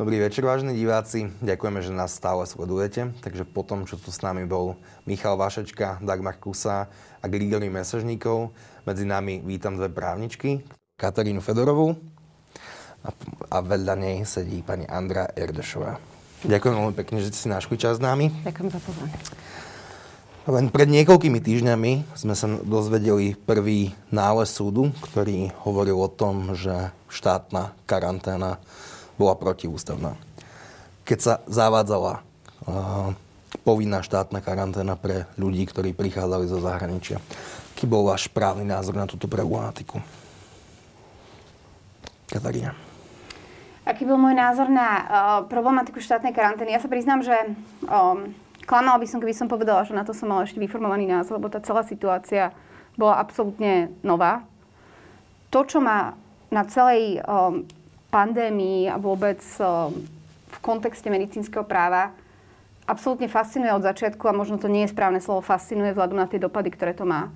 Dobrý večer, vážení diváci. Ďakujeme, že nás stále sledujete. Takže po tom, čo tu s nami bol Michal Vašečka, Dagmar Kusa a Grigory Mesežníkov, medzi nami vítam dve právničky, Katarínu Fedorovú a vedľa nej sedí pani Andra Erdešová. Ďakujem veľmi pekne, že ste si našli čas s nami. Ďakujem za pozvanie. Len pred niekoľkými týždňami sme sa dozvedeli prvý nález súdu, ktorý hovoril o tom, že štátna karanténa bola protiústavná. Keď sa zavádzala povinná štátna karanténa pre ľudí, ktorí prichádzali zo zahraničia. Aký bol váš právny názor na túto problematiku? Katarína. Aký bol môj názor na uh, problematiku štátnej karantény? Ja sa priznám, že um, klamala by som, keby som povedala, že na to som mala ešte vyformovaný názor, lebo tá celá situácia bola absolútne nová. To, čo ma na celej um, pandémii a vôbec v kontexte medicínskeho práva absolútne fascinuje od začiatku a možno to nie je správne slovo fascinuje vzhľadom na tie dopady, ktoré to má.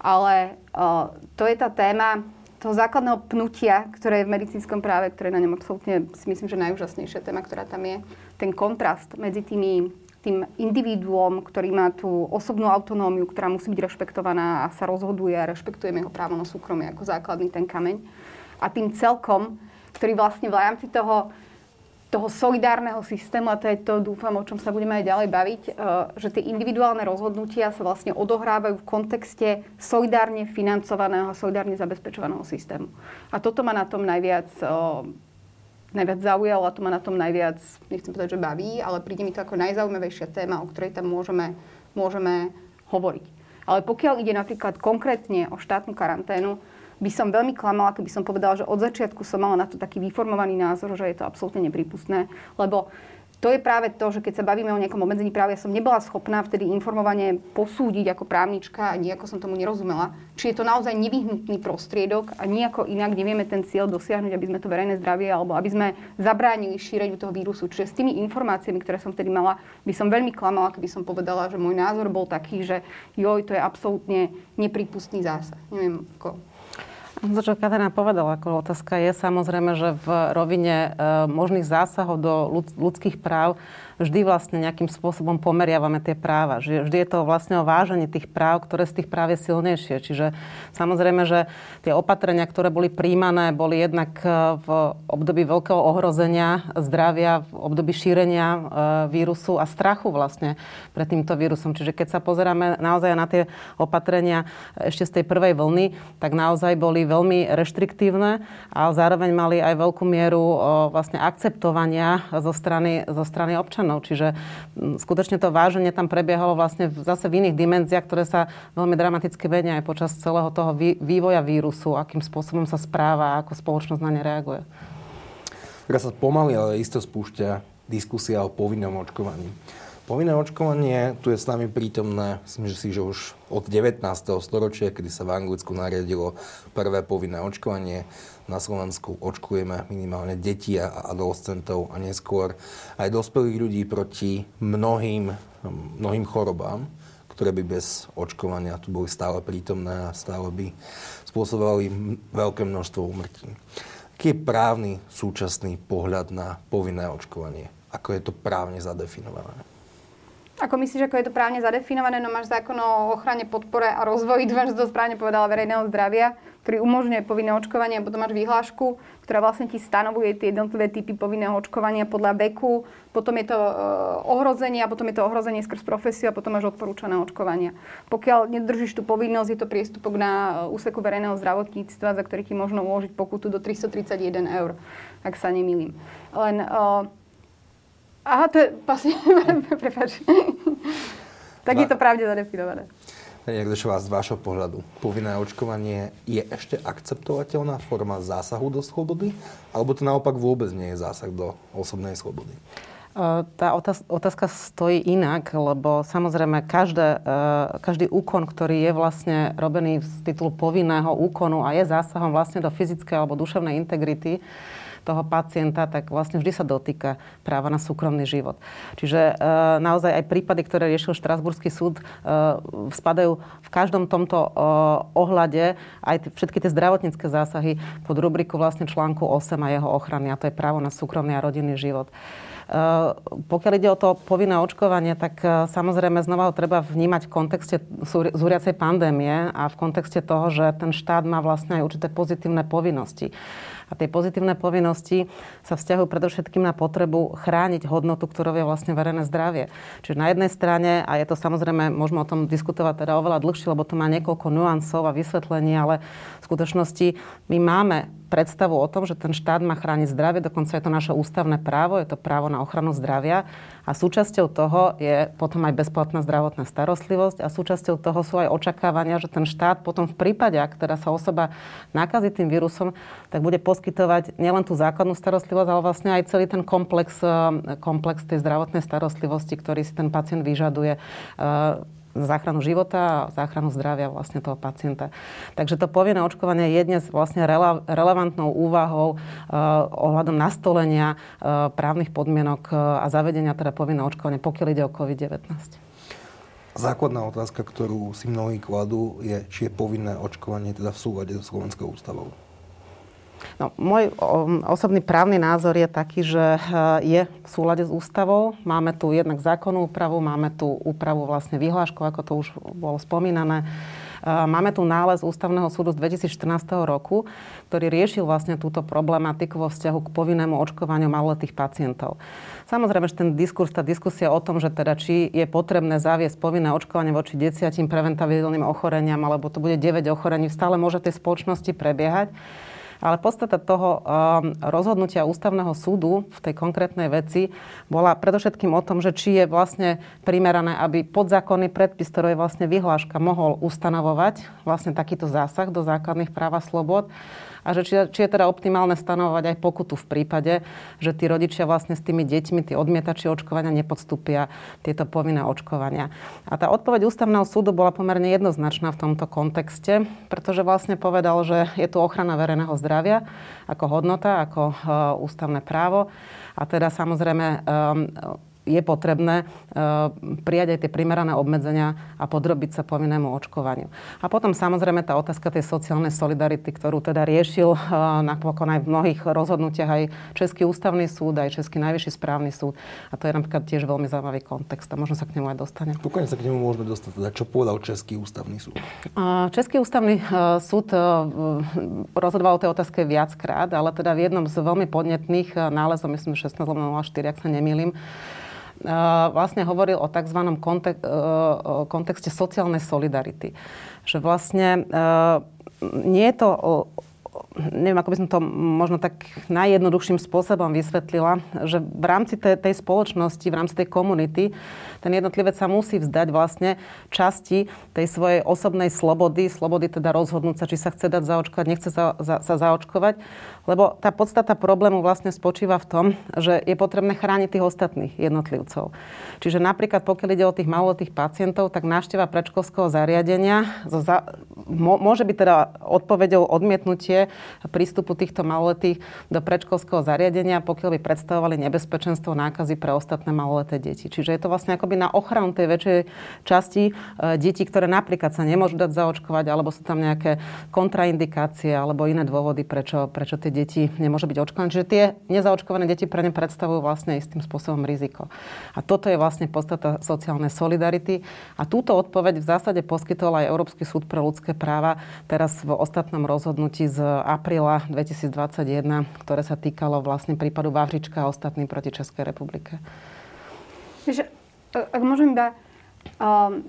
Ale to je tá téma toho základného pnutia, ktoré je v medicínskom práve, ktoré je na ňom absolútne, si myslím, že najúžasnejšia téma, ktorá tam je. Ten kontrast medzi tými, tým individuom, ktorý má tú osobnú autonómiu, ktorá musí byť rešpektovaná a sa rozhoduje a rešpektujeme jeho právo na súkromie ako základný ten kameň. A tým celkom, ktorý vlastne v rámci toho, toho solidárneho systému, a to je to, dúfam, o čom sa budeme aj ďalej baviť, eh, že tie individuálne rozhodnutia sa vlastne odohrávajú v kontexte solidárne financovaného a solidárne zabezpečovaného systému. A toto ma na tom najviac eh, najviac zaujalo a to ma na tom najviac, nechcem povedať, že baví, ale príde mi to ako najzaujímavejšia téma, o ktorej tam môžeme, môžeme hovoriť. Ale pokiaľ ide napríklad konkrétne o štátnu karanténu, by som veľmi klamala, keby som povedala, že od začiatku som mala na to taký vyformovaný názor, že je to absolútne nepripustné, lebo to je práve to, že keď sa bavíme o nejakom obmedzení práva, ja som nebola schopná vtedy informovane posúdiť ako právnička a nejako som tomu nerozumela, či je to naozaj nevyhnutný prostriedok a nejako inak nevieme ten cieľ dosiahnuť, aby sme to verejné zdravie alebo aby sme zabránili šíreniu toho vírusu. Čiže s tými informáciami, ktoré som vtedy mala, by som veľmi klamala, keby som povedala, že môj názor bol taký, že joj, to je absolútne nepripustný zásah. Neviem, ako to, čo Katarina povedala, ako otázka je samozrejme, že v rovine e, možných zásahov do ľudských práv vždy vlastne nejakým spôsobom pomeriavame tie práva. Vždy je to vlastne o vážení tých práv, ktoré z tých práv je silnejšie. Čiže samozrejme, že tie opatrenia, ktoré boli príjmané, boli jednak e, v období veľkého ohrozenia zdravia, v období šírenia e, vírusu a strachu vlastne pred týmto vírusom. Čiže keď sa pozeráme naozaj na tie opatrenia ešte z tej prvej vlny, tak naozaj boli veľmi reštriktívne, ale zároveň mali aj veľkú mieru vlastne akceptovania zo strany, zo strany občanov občanov. Čiže skutočne to váženie tam prebiehalo vlastne zase v iných dimenziách, ktoré sa veľmi dramaticky menia aj počas celého toho vývoja vírusu, akým spôsobom sa správa, ako spoločnosť na ne reaguje. Teraz sa pomaly, ale isto spúšťa diskusia o povinnom očkovaní. Povinné očkovanie tu je s nami prítomné, myslím že si, že už od 19. storočia, kedy sa v Anglicku nariadilo prvé povinné očkovanie. Na Slovensku očkujeme minimálne deti a adolescentov a neskôr aj dospelých ľudí proti mnohým, mnohým chorobám, ktoré by bez očkovania tu boli stále prítomné a stále by spôsobovali veľké množstvo úmrtí. Aký je právny súčasný pohľad na povinné očkovanie? Ako je to právne zadefinované? Ako myslíš, ako je to právne zadefinované? No máš zákon o ochrane, podpore a rozvoji, dúfam, že to správne povedala, verejného zdravia, ktorý umožňuje povinné očkovanie a potom máš vyhlášku, ktorá vlastne ti stanovuje tie jednotlivé typy povinného očkovania podľa veku, potom je to e, ohrozenie a potom je to ohrozenie skrz profesiu a potom máš odporúčané očkovania. Pokiaľ nedržíš tú povinnosť, je to priestupok na e, úseku verejného zdravotníctva, za ktorý ti možno uložiť pokutu do 331 eur, ak sa nemýlim. Len uh, Aha, to je vlastne, prepáč. tak je to pravde zadefinované. Erdešová, z vášho pohľadu, povinné očkovanie je ešte akceptovateľná forma zásahu do slobody? Alebo to naopak vôbec nie je zásah do osobnej slobody? Tá otázka stojí inak, lebo samozrejme každé, každý úkon, ktorý je vlastne robený z titulu povinného úkonu a je zásahom vlastne do fyzickej alebo duševnej integrity, toho pacienta, tak vlastne vždy sa dotýka práva na súkromný život. Čiže naozaj aj prípady, ktoré riešil Štrasburský súd, spadajú v každom tomto ohľade aj všetky tie zdravotnícke zásahy pod rubriku vlastne článku 8 a jeho ochrany, a to je právo na súkromný a rodinný život. Pokiaľ ide o to povinné očkovanie, tak samozrejme znova ho treba vnímať v kontexte zúriacej pandémie a v kontexte toho, že ten štát má vlastne aj určité pozitívne povinnosti. A tie pozitívne povinnosti sa vzťahujú predovšetkým na potrebu chrániť hodnotu, ktorou je vlastne verejné zdravie. Čiže na jednej strane, a je to samozrejme, môžeme o tom diskutovať teda oveľa dlhšie, lebo to má niekoľko nuansov a vysvetlení, ale skutočnosti my máme predstavu o tom, že ten štát má chrániť zdravie, dokonca je to naše ústavné právo, je to právo na ochranu zdravia. A súčasťou toho je potom aj bezplatná zdravotná starostlivosť a súčasťou toho sú aj očakávania, že ten štát potom v prípade, ak teda sa osoba nakazí tým vírusom, tak bude poskytovať nielen tú základnú starostlivosť, ale vlastne aj celý ten komplex, komplex tej zdravotnej starostlivosti, ktorý si ten pacient vyžaduje záchranu života a záchranu zdravia vlastne toho pacienta. Takže to povinné očkovanie je dnes vlastne rele- relevantnou úvahou uh, ohľadom nastolenia uh, právnych podmienok uh, a zavedenia teda povinného očkovania, pokiaľ ide o COVID-19. Základná otázka, ktorú si mnohí kladú, je, či je povinné očkovanie teda v súlade so Slovenskou ústavou. No, môj osobný právny názor je taký, že eh, je v súlade s ústavou. Máme tu jednak zákonnú úpravu, máme tu úpravu vlastne vyhlášku, ako to už bolo spomínané. Eh, máme tu nález Ústavného súdu z 2014 roku, ktorý riešil vlastne túto problematiku vo vzťahu k povinnému očkovaniu maloletých pacientov. Samozrejme, že ten diskurs, tá diskusia o tom, že teda či je potrebné zaviesť povinné očkovanie voči desiatim preventabilným ochoreniam, alebo to bude 9 ochorení, stále môže tej spoločnosti prebiehať. Ale podstata toho um, rozhodnutia ústavného súdu v tej konkrétnej veci bola predovšetkým o tom, že či je vlastne primerané, aby podzákonný predpis, ktorý je vlastne vyhláška, mohol ustanovovať vlastne takýto zásah do základných práv a slobod a že či, či je teda optimálne stanovovať aj pokutu v prípade, že tí rodičia vlastne s tými deťmi, tí odmietači očkovania nepodstúpia tieto povinné očkovania. A tá odpoveď ústavného súdu bola pomerne jednoznačná v tomto kontexte, pretože vlastne povedal, že je tu ochrana verejného zdravia ako hodnota, ako uh, ústavné právo. A teda samozrejme um, je potrebné e, prijať aj tie primerané obmedzenia a podrobiť sa povinnému očkovaniu. A potom samozrejme tá otázka tej sociálnej solidarity, ktorú teda riešil e, napokon aj v mnohých rozhodnutiach aj Český ústavný súd, aj Český najvyšší správny súd. A to je napríklad tiež veľmi zaujímavý kontext a možno sa k nemu aj dostaneme. Pokojne sa k nemu môžeme dostať. Teda čo povedal Český ústavný súd? Český ústavný e, súd rozhodoval o tej otázke viackrát, ale teda v jednom z veľmi podnetných nálezov, myslím 16.04, ak sa nemýlim, vlastne hovoril o tzv. Kontek- e, kontexte sociálnej solidarity. Že vlastne e, nie je to neviem, ako by som to možno tak najjednoduchším spôsobom vysvetlila, že v rámci tej spoločnosti, v rámci tej komunity, ten jednotlivec sa musí vzdať vlastne časti tej svojej osobnej slobody, slobody teda rozhodnúť sa, či sa chce dať zaočkovať, nechce sa, za, sa zaočkovať lebo tá podstata problému vlastne spočíva v tom, že je potrebné chrániť tých ostatných jednotlivcov. Čiže napríklad pokiaľ ide o tých maloletých pacientov, tak návšteva predškolského zariadenia za, môže byť teda odpovedou odmietnutie prístupu týchto maloletých do predškolského zariadenia, pokiaľ by predstavovali nebezpečenstvo nákazy pre ostatné maloleté deti. Čiže je to vlastne akoby na ochranu tej väčšej časti e, detí, ktoré napríklad sa nemôžu dať zaočkovať, alebo sú tam nejaké kontraindikácie alebo iné dôvody, prečo, prečo tie deti nemôže byť očkované. Čiže tie nezaočkované deti pre ne predstavujú vlastne istým spôsobom riziko. A toto je vlastne podstata sociálnej solidarity. A túto odpoveď v zásade poskytol aj Európsky súd pre ľudské práva teraz v ostatnom rozhodnutí z apríla 2021, ktoré sa týkalo vlastne prípadu Vavřička a ostatným proti Českej republike. Takže, ak môžem iba um,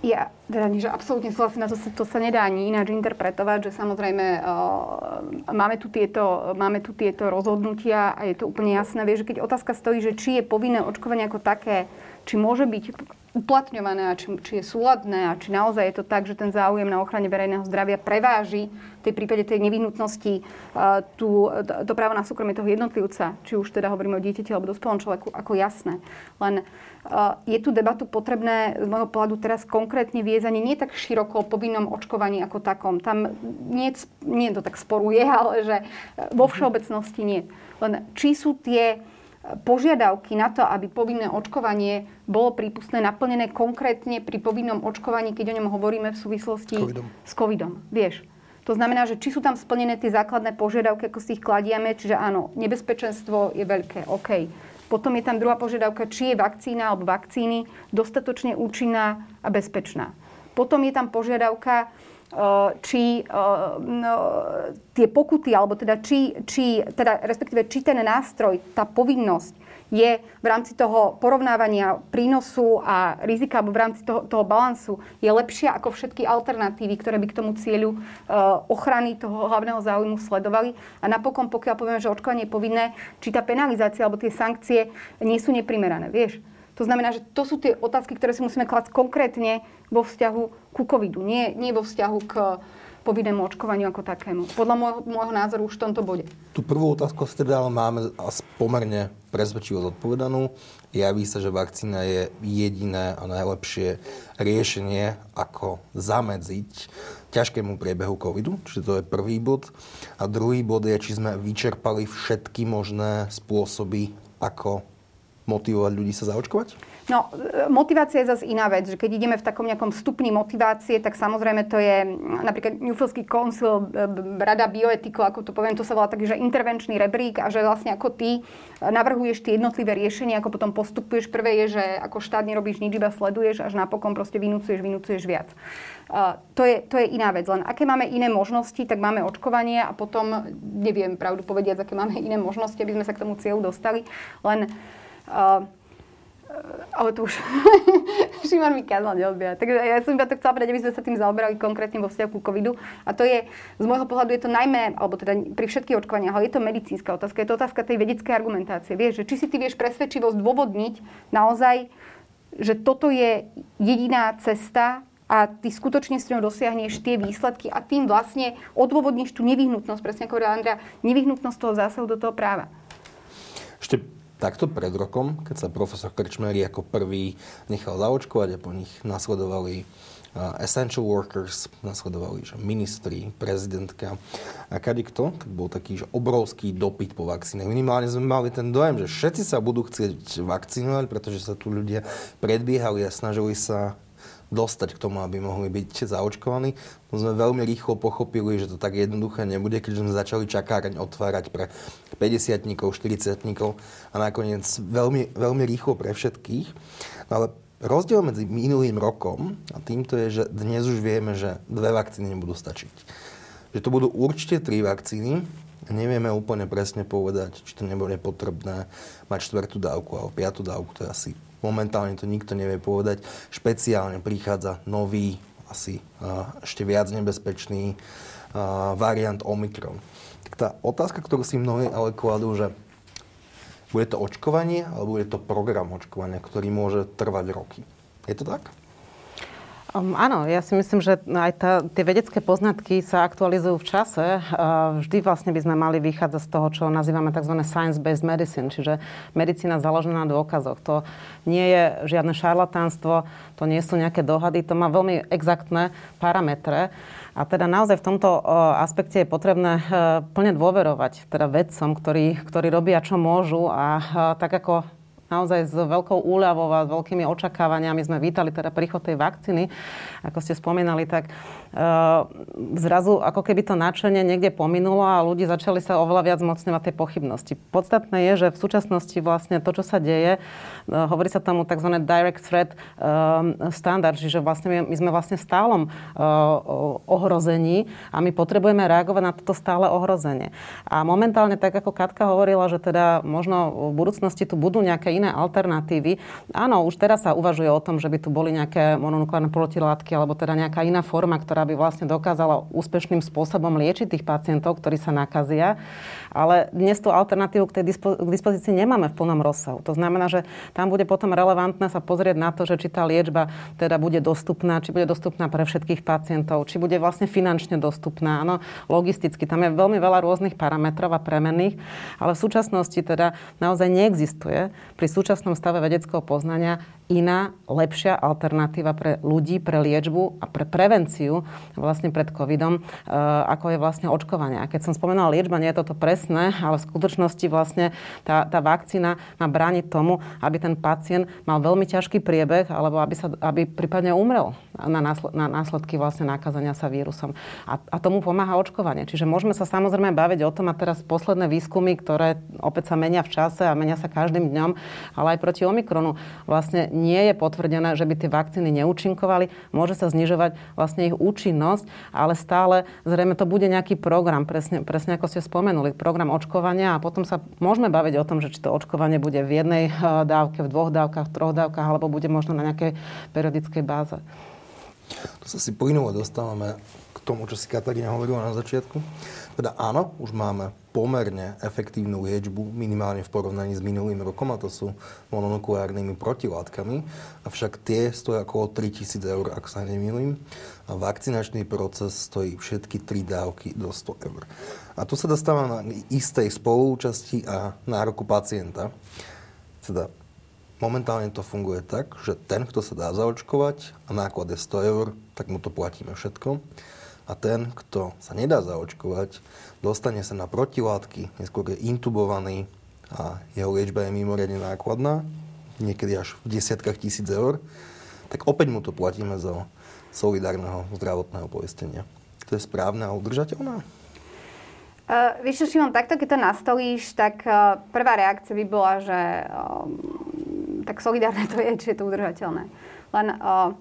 ja teda nie, že absolútne súhlasím, na to sa, to sa nedá ani ináč interpretovať, že samozrejme uh, máme, tu tieto, máme tu tieto rozhodnutia a je to úplne jasné. Vieš, keď otázka stojí, že či je povinné očkovanie ako také, či môže byť uplatňované a či, či je súladné a či naozaj je to tak, že ten záujem na ochrane verejného zdravia preváži v tej prípade tej nevyhnutnosti uh, tú, to právo na súkromie toho jednotlivca, či už teda hovoríme o dieťati alebo dospelom človeku, ako jasné. Len uh, je tu debatu potrebné z môjho pohľadu teraz konkrétne viesť ani nie tak široko o povinnom očkovaní ako takom. Tam nie, nie to tak sporuje, ale že vo všeobecnosti nie. Len či sú tie požiadavky na to, aby povinné očkovanie bolo prípustné, naplnené konkrétne pri povinnom očkovaní, keď o ňom hovoríme v súvislosti COVIDom. s covidom. Vieš, to znamená, že či sú tam splnené tie základné požiadavky, ako si ich kladiame, čiže áno, nebezpečenstvo je veľké, OK. Potom je tam druhá požiadavka, či je vakcína alebo vakcíny dostatočne účinná a bezpečná. Potom je tam požiadavka, či uh, no, tie pokuty, alebo teda či, či, teda respektíve či ten nástroj, tá povinnosť je v rámci toho porovnávania prínosu a rizika, alebo v rámci toho, toho balansu, je lepšia ako všetky alternatívy, ktoré by k tomu cieľu ochrany toho hlavného záujmu sledovali. A napokon, pokiaľ povieme, že očkovanie je povinné, či tá penalizácia alebo tie sankcie nie sú neprimerané, vieš? To znamená, že to sú tie otázky, ktoré si musíme klásť konkrétne vo vzťahu ku covidu, nie, nie vo vzťahu k povinnému očkovaniu ako takému. Podľa môjho, môjho názoru už v tomto bode. Tú prvú otázku si teda ale máme pomerne presvedčivo zodpovedanú. Javí sa, že vakcína je jediné a najlepšie riešenie, ako zamedziť ťažkému priebehu covidu, čiže to je prvý bod. A druhý bod je, či sme vyčerpali všetky možné spôsoby, ako motivovať ľudí sa zaočkovať? No, e, motivácia je zase iná vec, že keď ideme v takom nejakom stupni motivácie, tak samozrejme to je napríklad Newfieldský koncil, e, rada bioetikov, ako to poviem, to sa volá taký, že intervenčný rebrík a že vlastne ako ty e, navrhuješ tie jednotlivé riešenia, ako potom postupuješ. Prvé je, že ako štát nerobíš nič, iba sleduješ, až napokon proste vynúcuješ, vynúcuješ viac. Uh, to, je, to je iná vec. Len aké máme iné možnosti, tak máme očkovanie a potom, neviem pravdu povediať, aké máme iné možnosti, aby sme sa k tomu cieľu dostali. Len uh, ale to už Šimon mi kázal neodbiera. Takže ja som iba to chcela povedať, aby sme sa tým zaoberali konkrétne vo vzťahu ku covidu. A to je, z môjho pohľadu je to najmä, alebo teda pri všetkých očkovaniach, ale je to medicínska otázka, je to otázka tej vedeckej argumentácie. Vieš, že či si ty vieš presvedčivo zdôvodniť naozaj, že toto je jediná cesta a ty skutočne s ňou dosiahneš tie výsledky a tým vlastne odôvodníš tú nevyhnutnosť, presne ako hovorila Andrea, nevyhnutnosť toho zásahu do toho práva. Ešte takto pred rokom, keď sa profesor Krčmery ako prvý nechal zaočkovať a po nich nasledovali essential workers, nasledovali že ministri, prezidentka a kade kto, tak bol taký že obrovský dopyt po vakcíne. Minimálne sme mali ten dojem, že všetci sa budú chcieť vakcinovať, pretože sa tu ľudia predbiehali a snažili sa dostať k tomu, aby mohli byť zaočkovaní. No sme veľmi rýchlo pochopili, že to tak jednoduché nebude, keďže sme začali čakáreň otvárať pre 50 40 a nakoniec veľmi, veľmi rýchlo pre všetkých. No ale rozdiel medzi minulým rokom a týmto je, že dnes už vieme, že dve vakcíny nebudú stačiť. Že to budú určite tri vakcíny, Nevieme úplne presne povedať, či to nebude potrebné mať štvrtú dávku alebo piatú dávku, to je asi Momentálne to nikto nevie povedať. Špeciálne prichádza nový, asi ešte viac nebezpečný variant Omikron. Tak tá otázka, ktorú si mnohí ale kladú, že bude to očkovanie alebo bude to program očkovania, ktorý môže trvať roky. Je to tak? Um, áno, ja si myslím, že aj tá, tie vedecké poznatky sa aktualizujú v čase. Uh, vždy vlastne by sme mali vychádzať z toho, čo nazývame tzv. science-based medicine, čiže medicína založená na dôkazoch. To nie je žiadne šarlatánstvo, to nie sú nejaké dohady, to má veľmi exaktné parametre. A teda naozaj v tomto uh, aspekte je potrebné uh, plne dôverovať teda vedcom, ktorí, ktorí robia, čo môžu a tak ako naozaj s veľkou úľavou a s veľkými očakávaniami sme vítali teda príchod tej vakcíny, ako ste spomínali, tak uh, zrazu ako keby to nadšenie niekde pominulo a ľudí začali sa oveľa viac mocňovať tej pochybnosti. Podstatné je, že v súčasnosti vlastne to, čo sa deje, uh, hovorí sa tomu tzv. direct threat uh, standard, čiže vlastne my, my sme vlastne stálom uh, ohrození a my potrebujeme reagovať na toto stále ohrozenie. A momentálne, tak ako Katka hovorila, že teda možno v budúcnosti tu budú nejaké iné alternatívy. Áno, už teraz sa uvažuje o tom, že by tu boli nejaké mononukleárne protilátky alebo teda nejaká iná forma, ktorá by vlastne dokázala úspešným spôsobom liečiť tých pacientov, ktorí sa nakazia. Ale dnes tú alternatívu k tej dispo- k dispozícii nemáme v plnom rozsahu. To znamená, že tam bude potom relevantné sa pozrieť na to, že či tá liečba teda bude dostupná, či bude dostupná pre všetkých pacientov, či bude vlastne finančne dostupná, áno, logisticky. Tam je veľmi veľa rôznych parametrov a premenných, ale v súčasnosti teda naozaj neexistuje pri súčasnom stave vedeckého poznania iná, lepšia alternatíva pre ľudí, pre liečbu a pre prevenciu vlastne pred covidom, e, ako je vlastne očkovanie. A keď som spomenula liečba, nie je toto presné, ale v skutočnosti vlastne tá, tá vakcína má brániť tomu, aby ten pacient mal veľmi ťažký priebeh, alebo aby, sa, aby prípadne umrel na, násled, na následky vlastne nakazania sa vírusom. A, a tomu pomáha očkovanie. Čiže môžeme sa samozrejme baviť o tom, a teraz posledné výskumy, ktoré opäť sa menia v čase a menia sa každým dňom, ale aj proti Omikronu vlastne nie je potvrdené, že by tie vakcíny neúčinkovali. Môže sa znižovať vlastne ich účinnosť, ale stále zrejme to bude nejaký program, presne, presne ako ste spomenuli, program očkovania a potom sa môžeme baviť o tom, že či to očkovanie bude v jednej eh, dávke, v dvoch dávkach, v troch dávkach, alebo bude možno na nejakej periodickej báze. To sa si plynulo dostávame k tomu, čo si Katarína hovorila na začiatku. Teda áno, už máme pomerne efektívnu liečbu, minimálne v porovnaní s minulým rokom, a to sú mononukleárnymi protilátkami. Avšak tie stojí okolo 3000 eur, ak sa nemýlim. A vakcinačný proces stojí všetky tri dávky do 100 eur. A tu sa dostáva na istej spolúčasti a nároku pacienta. Teda momentálne to funguje tak, že ten, kto sa dá zaočkovať a náklad je 100 eur, tak mu to platíme všetko a ten, kto sa nedá zaočkovať, dostane sa na protilátky, neskôr je intubovaný a jeho liečba je mimoriadne nákladná, niekedy až v desiatkách tisíc eur, tak opäť mu to platíme za solidárneho zdravotného poistenia. To je správne a udržateľné? Uh, vieš čo, Šimon, takto keď to nastolíš, tak uh, prvá reakcia by bola, že uh, tak solidárne to je, či je to udržateľné. Len uh,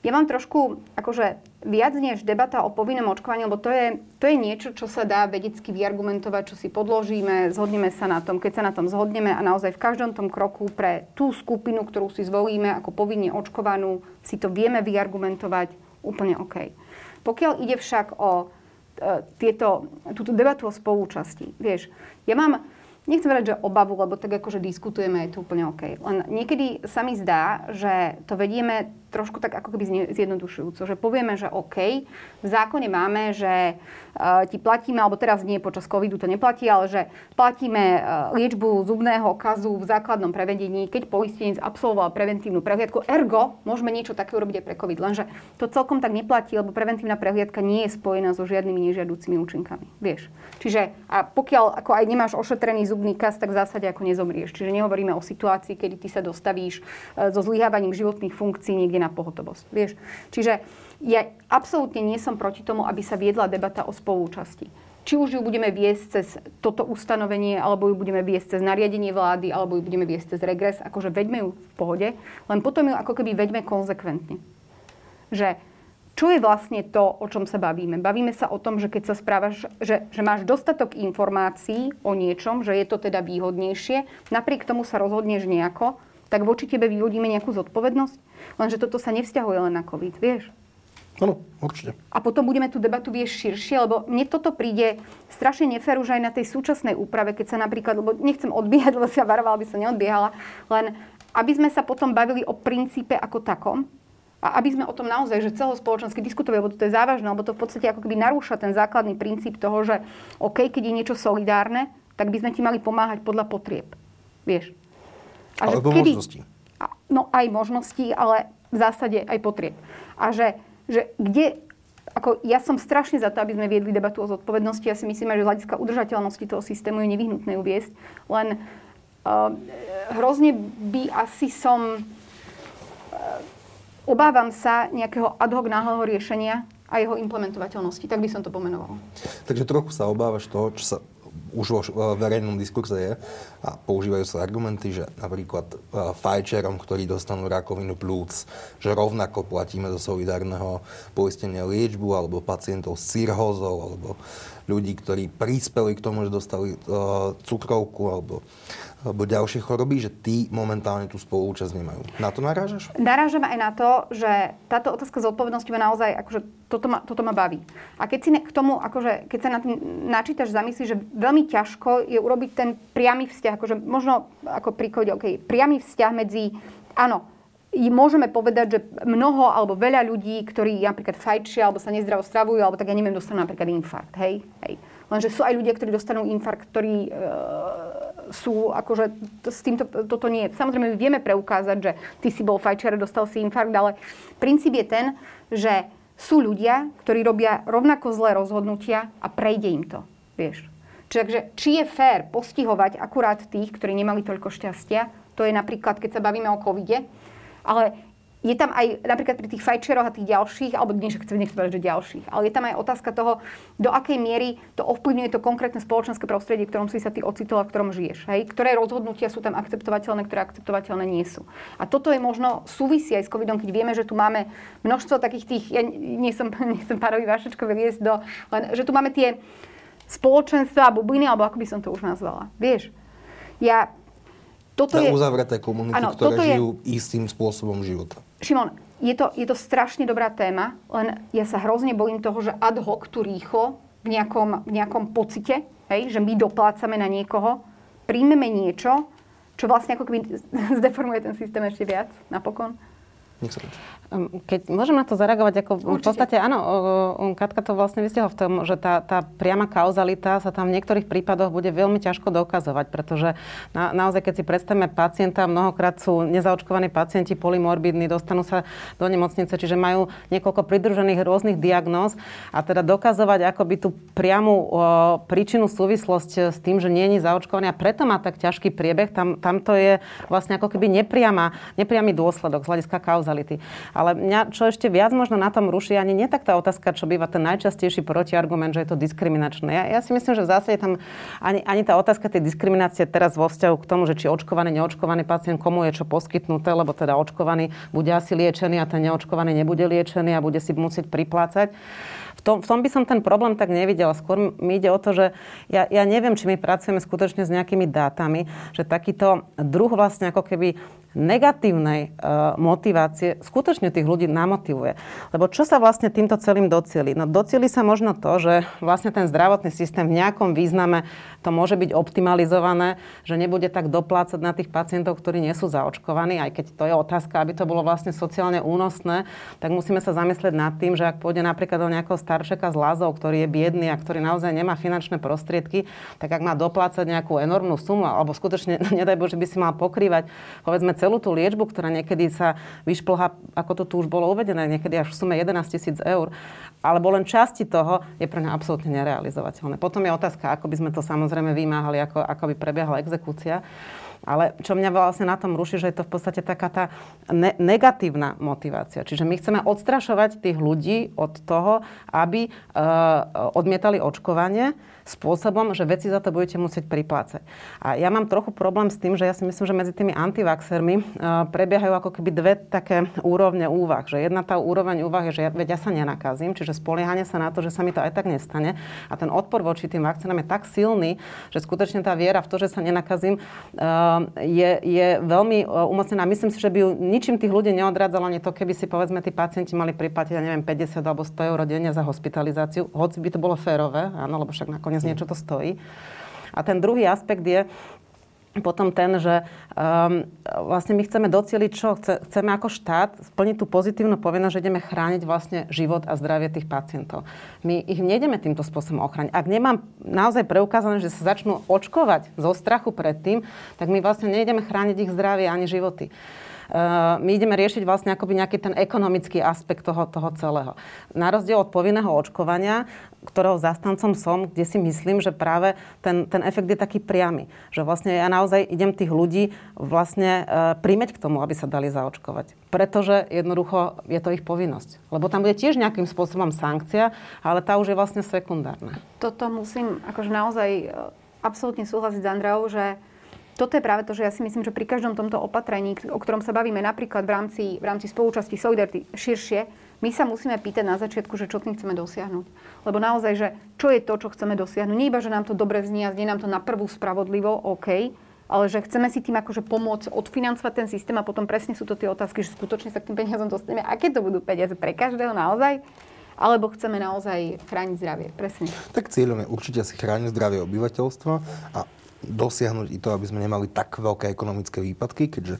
ja mám trošku akože viac než debata o povinnom očkovaní, lebo to je, to je niečo, čo sa dá vedecky vyargumentovať, čo si podložíme, zhodneme sa na tom, keď sa na tom zhodneme a naozaj v každom tom kroku pre tú skupinu, ktorú si zvolíme ako povinne očkovanú, si to vieme vyargumentovať úplne OK. Pokiaľ ide však o e, tieto, túto debatu o spolúčasti, vieš, ja mám, nechcem povedať, že obavu, lebo tak akože diskutujeme, je to úplne OK. Len niekedy sa mi zdá, že to vedieme trošku tak ako keby zjednodušujúco, že povieme, že OK, v zákone máme, že ti platíme, alebo teraz nie počas covidu to neplatí, ale že platíme uh, liečbu zubného kazu v základnom prevedení, keď poistenec absolvoval preventívnu prehliadku. Ergo, môžeme niečo také urobiť aj pre COVID, lenže to celkom tak neplatí, lebo preventívna prehliadka nie je spojená so žiadnymi nežiaducimi účinkami. Vieš. Čiže a pokiaľ ako aj nemáš ošetrený zubný kaz, tak v zásade ako nezomrieš. Čiže nehovoríme o situácii, kedy ty sa dostavíš uh, so zlyhávaním životných funkcií niekde na pohotovosť. Vieš? Čiže ja absolútne nie som proti tomu, aby sa viedla debata o spolúčasti. Či už ju budeme viesť cez toto ustanovenie, alebo ju budeme viesť cez nariadenie vlády, alebo ju budeme viesť cez regres, akože veďme ju v pohode, len potom ju ako keby veďme konzekventne. Že čo je vlastne to, o čom sa bavíme? Bavíme sa o tom, že keď sa správaš, že, že máš dostatok informácií o niečom, že je to teda výhodnejšie, napriek tomu sa rozhodneš nejako, tak voči tebe vyvodíme nejakú zodpovednosť. Lenže toto sa nevzťahuje len na COVID, vieš? Áno, určite. A potom budeme tú debatu viesť širšie, lebo mne toto príde strašne nefér už aj na tej súčasnej úprave, keď sa napríklad, lebo nechcem odbiehať, lebo sa varovala, aby sa neodbiehala, len aby sme sa potom bavili o princípe ako takom, a aby sme o tom naozaj, že celospoločensky diskutovali, lebo to je závažné, lebo to v podstate ako keby narúša ten základný princíp toho, že OK, keď je niečo solidárne, tak by sme ti mali pomáhať podľa potrieb. Vieš? A Alebo kedy, možnosti. No aj možnosti, ale v zásade aj potrieb. A že, že kde ako ja som strašne za to, aby sme viedli debatu o zodpovednosti. Ja si myslím, že z hľadiska udržateľnosti toho systému je nevyhnutné uviesť. Len uh, hrozne by asi som... Uh, obávam sa nejakého ad hoc náhleho riešenia a jeho implementovateľnosti. Tak by som to pomenovala. Takže trochu sa obávaš toho, čo sa už vo verejnom diskurze je a používajú sa argumenty, že napríklad fajčerom, ktorí dostanú rakovinu plúc, že rovnako platíme zo solidárneho poistenia liečbu alebo pacientov s cirhózou alebo ľudí, ktorí prispeli k tomu, že dostali uh, cukrovku alebo alebo ďalšie choroby, že tí momentálne tú spoluúčasť nemajú. Na to narážaš? Narážam aj na to, že táto otázka zodpovednosti ma naozaj, akože toto ma, toto ma baví. A keď si k tomu, akože, keď sa na tým načítaš, zamyslíš, že veľmi ťažko je urobiť ten priamy vzťah, akože možno ako príklade, OK, priamy vzťah medzi, áno, môžeme povedať, že mnoho alebo veľa ľudí, ktorí napríklad fajčia alebo sa nezdravo stravujú, alebo tak ja neviem, dostanú napríklad infarkt. Hej? Hej. Lenže sú aj ľudia, ktorí dostanú infarkt, ktorí e, sú, akože s týmto, toto nie je. Samozrejme, vieme preukázať, že ty si bol fajčiar dostal si infarkt, ale princíp je ten, že sú ľudia, ktorí robia rovnako zlé rozhodnutia a prejde im to. Vieš. Čiže či je fér postihovať akurát tých, ktorí nemali toľko šťastia, to je napríklad, keď sa bavíme o covide, ale je tam aj napríklad pri tých fajčeroch a tých ďalších, alebo nie, že chcem nechcem že ďalších, ale je tam aj otázka toho, do akej miery to ovplyvňuje to konkrétne spoločenské prostredie, v ktorom si sa ty ocitol a v ktorom žiješ. Hej? Ktoré rozhodnutia sú tam akceptovateľné, ktoré akceptovateľné nie sú. A toto je možno súvisí aj s covidom, keď vieme, že tu máme množstvo takých tých, ja nie som, nechcem párovi vašečko viesť do, len, že tu máme tie spoločenstva, bubliny, alebo ako by som to už nazvala. Vieš, ja toto je... uzavreté komunity, ano, ktoré žijú je... istým spôsobom života. Šimon, je to, je to strašne dobrá téma, len ja sa hrozne bojím toho, že ad hoc tu rýchlo v nejakom, v nejakom pocite, hej, že my doplácame na niekoho, príjmeme niečo, čo vlastne ako keby zdeformuje ten systém ešte viac napokon. Nech sa páči. Keď môžem na to zareagovať, ako Určite. v podstate áno, Katka to vlastne vystihla v tom, že tá, tá priama kauzalita sa tam v niektorých prípadoch bude veľmi ťažko dokazovať, pretože na, naozaj, keď si predstavíme pacienta, mnohokrát sú nezaočkovaní pacienti polymorbidní, dostanú sa do nemocnice, čiže majú niekoľko pridružených rôznych diagnóz a teda dokazovať akoby tú priamu o, príčinu súvislosť s tým, že nie je zaočkovaný a preto má tak ťažký priebeh, tam, tam to je vlastne ako keby nepriama, nepriamy dôsledok z hľadiska kauzality. Ale mňa, čo ešte viac možno na tom ruší, ani nie tak tá otázka, čo býva ten najčastejší protiargument, že je to diskriminačné. Ja, ja si myslím, že v zásade tam ani, ani tá otázka tej diskriminácie teraz vo vzťahu k tomu, že či očkovaný, neočkovaný pacient, komu je čo poskytnuté, lebo teda očkovaný bude asi liečený a ten neočkovaný nebude liečený a bude si musieť priplácať. V tom, v tom by som ten problém tak nevidela. Skôr mi ide o to, že ja, ja neviem, či my pracujeme skutočne s nejakými dátami, že takýto druh vlastne ako keby negatívnej e, motivácie skutočne tých ľudí namotivuje. Lebo čo sa vlastne týmto celým docieli? No docieli sa možno to, že vlastne ten zdravotný systém v nejakom význame to môže byť optimalizované, že nebude tak doplácať na tých pacientov, ktorí nie sú zaočkovaní, aj keď to je otázka, aby to bolo vlastne sociálne únosné, tak musíme sa zamyslieť nad tým, že ak pôjde napríklad o nejakého starčeka z Lázov, ktorý je biedný a ktorý naozaj nemá finančné prostriedky, tak ak má doplácať nejakú enormnú sumu, alebo skutočne, nedaj Bože, by si mal pokrývať, povedzme, celú tú liečbu, ktorá niekedy sa vyšplha, ako to tu už bolo uvedené, niekedy až v sume 11 tisíc eur, alebo len časti toho je pre ňa absolútne nerealizovateľné. Potom je otázka, ako by sme to samozrejme vymáhali, ako, ako by prebiehala exekúcia. Ale čo mňa vlastne na tom ruší, že je to v podstate taká tá ne- negatívna motivácia. Čiže my chceme odstrašovať tých ľudí od toho, aby uh, odmietali očkovanie, spôsobom, že veci za to budete musieť priplácať. A ja mám trochu problém s tým, že ja si myslím, že medzi tými antivaxermi uh, prebiehajú ako keby dve také úrovne úvah. Že jedna tá úroveň úvah je, že ja, veď ja sa nenakazím, čiže spoliehanie sa na to, že sa mi to aj tak nestane. A ten odpor voči tým vakcínám je tak silný, že skutočne tá viera v to, že sa nenakazím, uh, je, je veľmi uh, umocnená. Myslím si, že by ju ničím tých ľudí neodradzalo ani to, keby si povedzme tí pacienti mali priplatiť, ja neviem, 50 alebo 100 eur denne za hospitalizáciu, hoci by to bolo férové, áno, lebo však nakoniec nakoniec niečo to stojí. A ten druhý aspekt je, potom ten, že um, vlastne my chceme docieliť čo? Chce, chceme ako štát splniť tú pozitívnu povinnosť, že ideme chrániť vlastne život a zdravie tých pacientov. My ich nejdeme týmto spôsobom ochrániť. Ak nemám naozaj preukázané, že sa začnú očkovať zo strachu pred tým, tak my vlastne nejdeme chrániť ich zdravie ani životy. Uh, my ideme riešiť vlastne akoby nejaký ten ekonomický aspekt toho, toho celého. Na rozdiel od povinného očkovania, ktorého zastancom som, kde si myslím, že práve ten, ten efekt je taký priamy. Že vlastne ja naozaj idem tých ľudí vlastne e, prímeť k tomu, aby sa dali zaočkovať. Pretože jednoducho je to ich povinnosť. Lebo tam bude tiež nejakým spôsobom sankcia, ale tá už je vlastne sekundárna. Toto musím akože naozaj e, absolútne súhlasiť s Andreou, že toto je práve to, že ja si myslím, že pri každom tomto opatrení, o ktorom sa bavíme napríklad v rámci, v rámci spolúčasti Solidarity širšie, my sa musíme pýtať na začiatku, že čo tým chceme dosiahnuť. Lebo naozaj, že čo je to, čo chceme dosiahnuť. Nie iba, že nám to dobre znie a znie nám to na prvú spravodlivo, OK, ale že chceme si tým akože pomôcť odfinancovať ten systém a potom presne sú to tie otázky, že skutočne sa k tým peniazom dostaneme. Aké to budú peniaze pre každého naozaj? alebo chceme naozaj chrániť zdravie. Presne. Tak cieľom je určite si chrániť zdravie obyvateľstva a dosiahnuť i to, aby sme nemali tak veľké ekonomické výpadky, keďže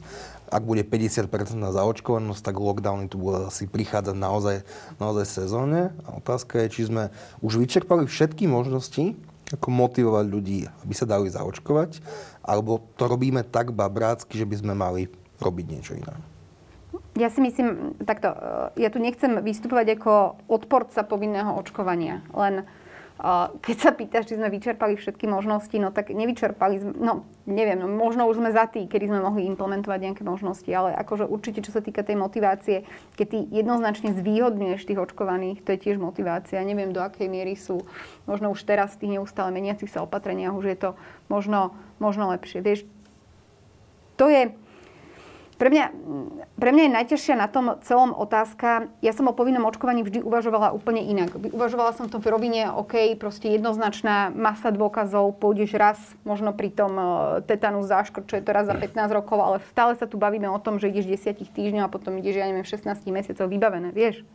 ak bude 50% na zaočkovanosť, tak lockdowny tu bude asi prichádzať naozaj, naozaj sezóne. A otázka je, či sme už vyčerpali všetky možnosti, ako motivovať ľudí, aby sa dali zaočkovať, alebo to robíme tak babrácky, že by sme mali robiť niečo iné. Ja si myslím, takto, ja tu nechcem vystupovať ako odporca povinného očkovania, len keď sa pýtaš, či sme vyčerpali všetky možnosti, no tak nevyčerpali sme, no neviem, no možno už sme za tý, kedy sme mohli implementovať nejaké možnosti, ale akože určite, čo sa týka tej motivácie, keď ty jednoznačne zvýhodňuješ tých očkovaných, to je tiež motivácia. Neviem, do akej miery sú možno už teraz v tých neustále meniacich sa opatreniach, už je to možno, možno lepšie. Vieš, to je, pre mňa, pre mňa je najťažšia na tom celom otázka, ja som o povinnom očkovaní vždy uvažovala úplne inak. Uvažovala som to v rovine, OK, proste jednoznačná masa dôkazov, pôjdeš raz, možno pri tom e, tetanu záškrt, čo je to raz za 15 rokov, ale stále sa tu bavíme o tom, že ideš 10 týždňov a potom ideš, ja neviem, 16 mesiacov vybavené, vieš.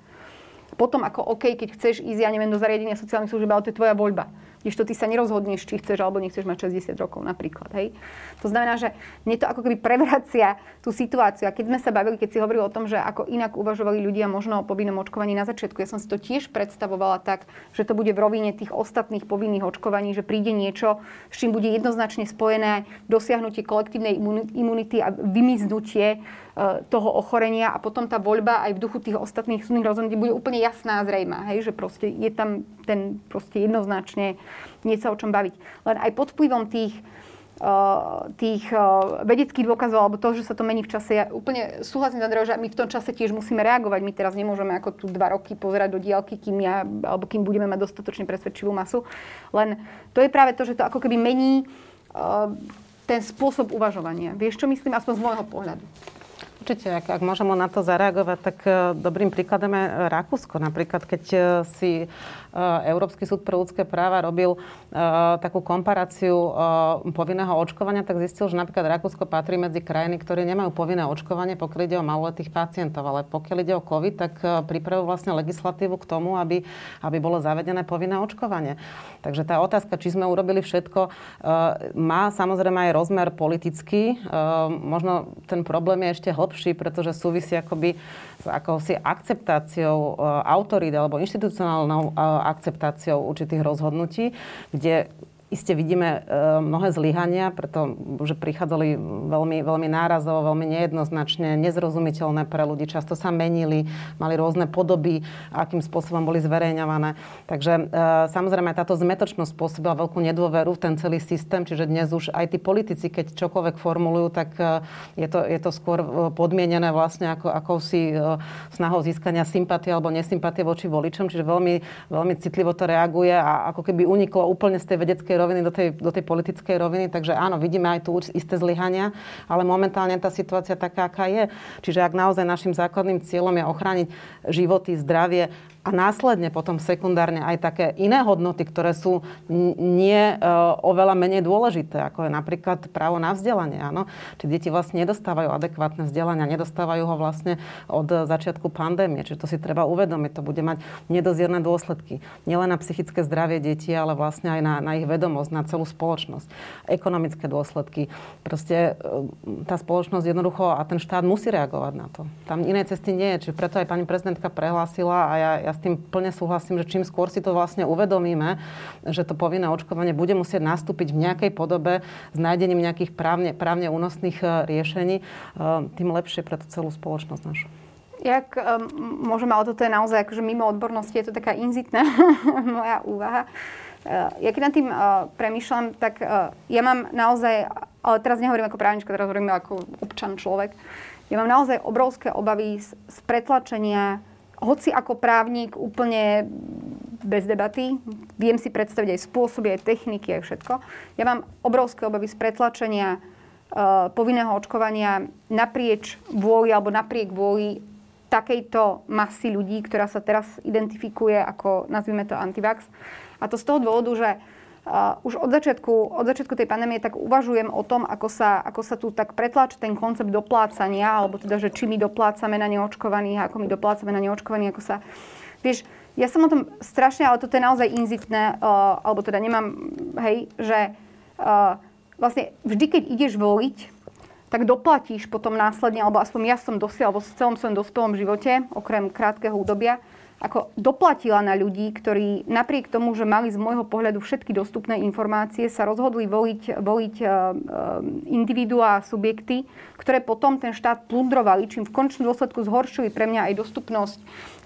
Potom ako OK, keď chceš ísť, ja neviem, do zariadenia sociálnych služieb, ale to je tvoja voľba to ty sa nerozhodneš, či chceš alebo nechceš mať 60 rokov napríklad. Hej? To znamená, že mne to ako keby prevracia tú situáciu. A keď sme sa bavili, keď si hovoril o tom, že ako inak uvažovali ľudia možno o povinnom očkovaní na začiatku, ja som si to tiež predstavovala tak, že to bude v rovine tých ostatných povinných očkovaní, že príde niečo, s čím bude jednoznačne spojené dosiahnutie kolektívnej imunity a vymiznutie toho ochorenia a potom tá voľba aj v duchu tých ostatných súdnych rozhodnutí bude úplne jasná a zrejmá, hej, že proste je tam ten proste jednoznačne niečo o čom baviť. Len aj pod vplyvom tých e, tých e, vedeckých dôkazov alebo toho, že sa to mení v čase. Ja úplne súhlasím s Andrejom, že my v tom čase tiež musíme reagovať. My teraz nemôžeme ako tu dva roky pozerať do diálky, kým ja, alebo kým budeme mať dostatočne presvedčivú masu. Len to je práve to, že to ako keby mení ten spôsob uvažovania. Vieš, čo myslím? Aspoň z môjho pohľadu. Určite, ak, ak môžem na to zareagovať, tak uh, dobrým príkladom je Rakúsko. Napríklad, keď uh, si Európsky súd pre ľudské práva robil takú komparáciu povinného očkovania, tak zistil, že napríklad Rakúsko patrí medzi krajiny, ktoré nemajú povinné očkovanie, pokiaľ ide o maloletých pacientov. Ale pokiaľ ide o COVID, tak pripravujú vlastne legislatívu k tomu, aby, aby bolo zavedené povinné očkovanie. Takže tá otázka, či sme urobili všetko, má samozrejme aj rozmer politický. Možno ten problém je ešte hlbší hlbší, pretože súvisí akoby s akousi akceptáciou e, autorít alebo inštitucionálnou e, akceptáciou určitých rozhodnutí, kde Isté vidíme e, mnohé zlyhania, pretože prichádzali veľmi, veľmi nárazovo, veľmi nejednoznačne, nezrozumiteľné pre ľudí. Často sa menili, mali rôzne podoby, akým spôsobom boli zverejňované. Takže e, samozrejme táto zmetočnosť spôsobila veľkú nedôveru v ten celý systém, čiže dnes už aj tí politici, keď čokoľvek formulujú, tak e, je to, je to skôr podmienené vlastne ako, akousi snahou získania sympatie alebo nesympatie voči voličom, čiže veľmi, veľmi citlivo to reaguje a ako keby uniklo úplne z tej vedeckej roviny do tej, do tej politickej roviny. Takže áno, vidíme aj tu isté zlyhania, ale momentálne tá situácia taká, aká je. Čiže ak naozaj našim základným cieľom je ochrániť životy, zdravie a následne potom sekundárne aj také iné hodnoty, ktoré sú nie e, oveľa menej dôležité, ako je napríklad právo na vzdelanie. Áno? Či deti vlastne nedostávajú adekvátne vzdelania, nedostávajú ho vlastne od začiatku pandémie. Čiže to si treba uvedomiť. To bude mať nedozierne dôsledky. Nielen na psychické zdravie detí, ale vlastne aj na, na ich vedomosť, na celú spoločnosť. Ekonomické dôsledky. Proste e, tá spoločnosť jednoducho a ten štát musí reagovať na to. Tam inej cesty nie je. Čiže preto aj pani prezidentka prehlásila a ja, ja s tým plne súhlasím, že čím skôr si to vlastne uvedomíme, že to povinné očkovanie bude musieť nastúpiť v nejakej podobe s nájdením nejakých právne, právne únosných e, riešení, e, tým lepšie pre tú celú spoločnosť našu. Jak um, môžem, ale toto je naozaj akože mimo odbornosti, je to taká inzitná moja úvaha. Uh, ja keď nad tým uh, premýšľam, tak uh, ja mám naozaj, ale teraz nehovorím ako právnička, teraz hovorím ako občan človek, ja mám naozaj obrovské obavy z, z pretlačenia hoci ako právnik úplne bez debaty. Viem si predstaviť aj spôsoby, aj techniky, aj všetko. Ja mám obrovské obavy z pretlačenia uh, povinného očkovania naprieč vôli alebo napriek vôli takejto masy ľudí, ktorá sa teraz identifikuje ako, nazvime to, antivax. A to z toho dôvodu, že Uh, už od začiatku, od začiatku tej pandémie tak uvažujem o tom, ako sa, ako sa tu tak pretláča ten koncept doplácania, alebo teda, že či my doplácame na neočkovaných, ako my doplácame na neočkovaných, ako sa... Vieš, ja som o tom strašne, ale toto je naozaj inzitné, uh, alebo teda nemám, hej, že uh, vlastne vždy, keď ideš voliť, tak doplatíš potom následne, alebo aspoň ja som dosiaľ, alebo v celom svojom dospelom živote, okrem krátkeho údobia, ako doplatila na ľudí, ktorí napriek tomu, že mali z môjho pohľadu všetky dostupné informácie, sa rozhodli voliť, voliť uh, individuá a subjekty, ktoré potom ten štát plundrovali, čím v končnom dôsledku zhoršili pre mňa aj dostupnosť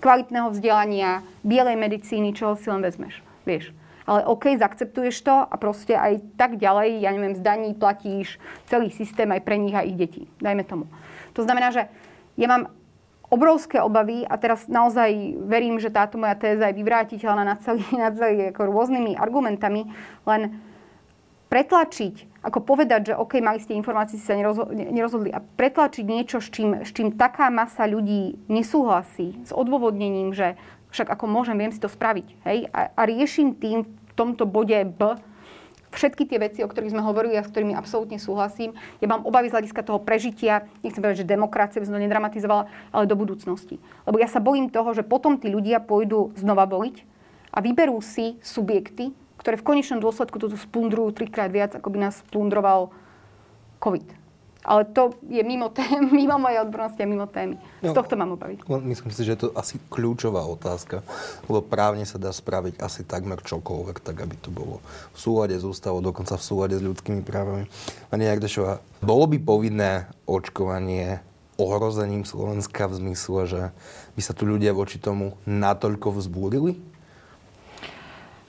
kvalitného vzdelania, bielej medicíny, čoho si len vezmeš. Vieš. Ale OK, zaakceptuješ to a proste aj tak ďalej, ja neviem, z daní platíš celý systém aj pre nich a ich detí. Dajme tomu. To znamená, že ja mám obrovské obavy a teraz naozaj verím, že táto moja téza je vyvrátiteľná nad celý, nad celý ako rôznymi argumentami, len pretlačiť, ako povedať, že OK, mali ste informácie, si sa nerozhodli a pretlačiť niečo, s čím, s čím taká masa ľudí nesúhlasí, s odôvodnením, že však ako môžem, viem si to spraviť, hej, a, a riešim tým v tomto bode B všetky tie veci, o ktorých sme hovorili a s ktorými absolútne súhlasím. Ja mám obavy z hľadiska toho prežitia, nechcem povedať, že demokracia by som to nedramatizovala, ale do budúcnosti. Lebo ja sa bojím toho, že potom tí ľudia pôjdu znova voliť a vyberú si subjekty, ktoré v konečnom dôsledku toto splundrujú trikrát viac, ako by nás splundroval COVID. Ale to je mimo, tém, mimo mojej odbornosti a mimo témy. Z no, tohto mám obavy. Myslím si, že je to asi kľúčová otázka, lebo právne sa dá spraviť asi takmer čokoľvek, tak aby to bolo v súlade s ústavou, dokonca v súlade s ľudskými právami. Pani Jagdešová, bolo by povinné očkovanie ohrozením Slovenska v zmysle, že by sa tu ľudia voči tomu natoľko vzbúrili?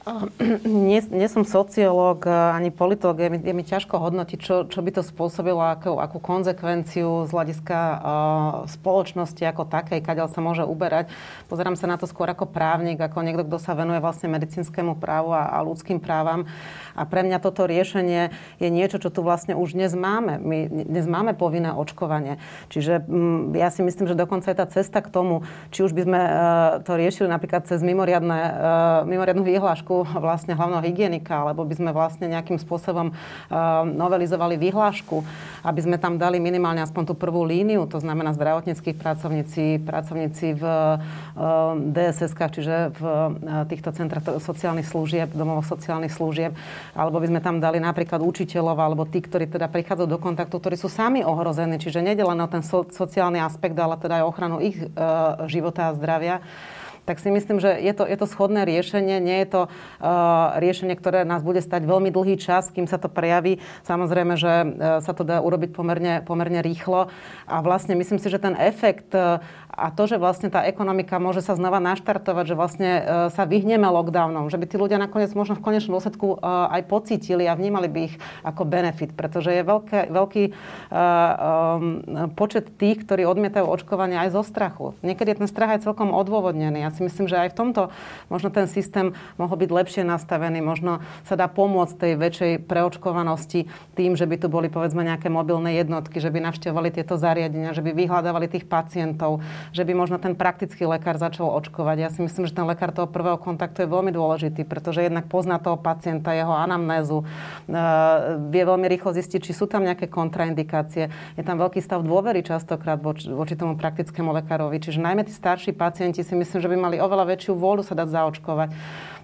Nie, nie som sociológ ani politológ, je mi, je mi ťažko hodnotiť, čo, čo by to spôsobilo, akú, akú konzekvenciu z hľadiska uh, spoločnosti ako takej, kadeľ sa môže uberať. Pozerám sa na to skôr ako právnik, ako niekto, kto sa venuje vlastne medicínskemu právu a, a ľudským právam. A pre mňa toto riešenie je niečo, čo tu vlastne už dnes máme. My dnes máme povinné očkovanie. Čiže m, mm, ja si myslím, že dokonca je tá cesta k tomu, či už by sme uh, to riešili napríklad cez mimoriadne, uh, mimoriadnú výhlášku, vyhlášku vlastne hlavného hygienika, alebo by sme vlastne nejakým spôsobom uh, novelizovali vyhlášku, aby sme tam dali minimálne aspoň tú prvú líniu, to znamená zdravotníckých pracovníci, pracovníci v uh, DSS, čiže v uh, týchto centrách sociálnych služieb, domovoch sociálnych služieb, alebo by sme tam dali napríklad učiteľov, alebo tí, ktorí teda prichádzajú do kontaktu, ktorí sú sami ohrození, čiže nejde len o ten so, sociálny aspekt, ale teda aj ochranu ich života a zdravia tak si myslím, že je to, je to schodné riešenie. Nie je to uh, riešenie, ktoré nás bude stať veľmi dlhý čas, kým sa to prejaví. Samozrejme, že uh, sa to dá urobiť pomerne, pomerne rýchlo. A vlastne myslím si, že ten efekt uh, a to, že vlastne tá ekonomika môže sa znova naštartovať, že vlastne uh, sa vyhneme lockdownom, že by tí ľudia nakoniec možno v konečnom dôsledku uh, aj pocítili a vnímali by ich ako benefit, pretože je veľké, veľký uh, um, počet tých, ktorí odmietajú očkovanie aj zo strachu. Niekedy ten strach je celkom odôvodnený. Ja si myslím, že aj v tomto možno ten systém mohol byť lepšie nastavený, možno sa dá pomôcť tej väčšej preočkovanosti tým, že by tu boli povedzme nejaké mobilné jednotky, že by navštevovali tieto zariadenia, že by vyhľadávali tých pacientov, že by možno ten praktický lekár začal očkovať. Ja si myslím, že ten lekár toho prvého kontaktu je veľmi dôležitý, pretože jednak pozná toho pacienta, jeho anamnézu, e, vie veľmi rýchlo zistiť, či sú tam nejaké kontraindikácie. Je tam veľký stav dôvery častokrát voči, voči tomu praktickému lekárovi. Čiže najmä tí starší pacienti si myslím, že by mali oveľa väčšiu vôľu sa dať zaočkovať.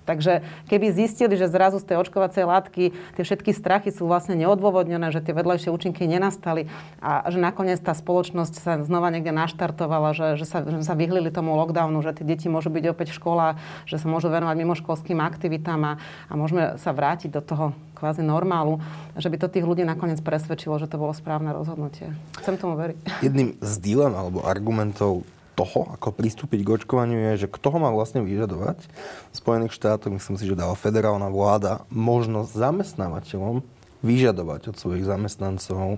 Takže keby zistili, že zrazu z tej očkovacej látky tie všetky strachy sú vlastne neodôvodnené, že tie vedľajšie účinky nenastali a že nakoniec tá spoločnosť sa znova niekde naštartovala, že, že, sa, že sa vyhlili tomu lockdownu, že tie deti môžu byť opäť v školách, že sa môžu venovať mimoškolským aktivitám a, a môžeme sa vrátiť do toho kvázi normálu, že by to tých ľudí nakoniec presvedčilo, že to bolo správne rozhodnutie. Chcem tomu veriť. Jedným z dilem alebo argumentov toho, ako pristúpiť k očkovaniu, je, že kto ho má vlastne vyžadovať. V Spojených štátoch myslím si, že dala federálna vláda možnosť zamestnávateľom vyžadovať od svojich zamestnancov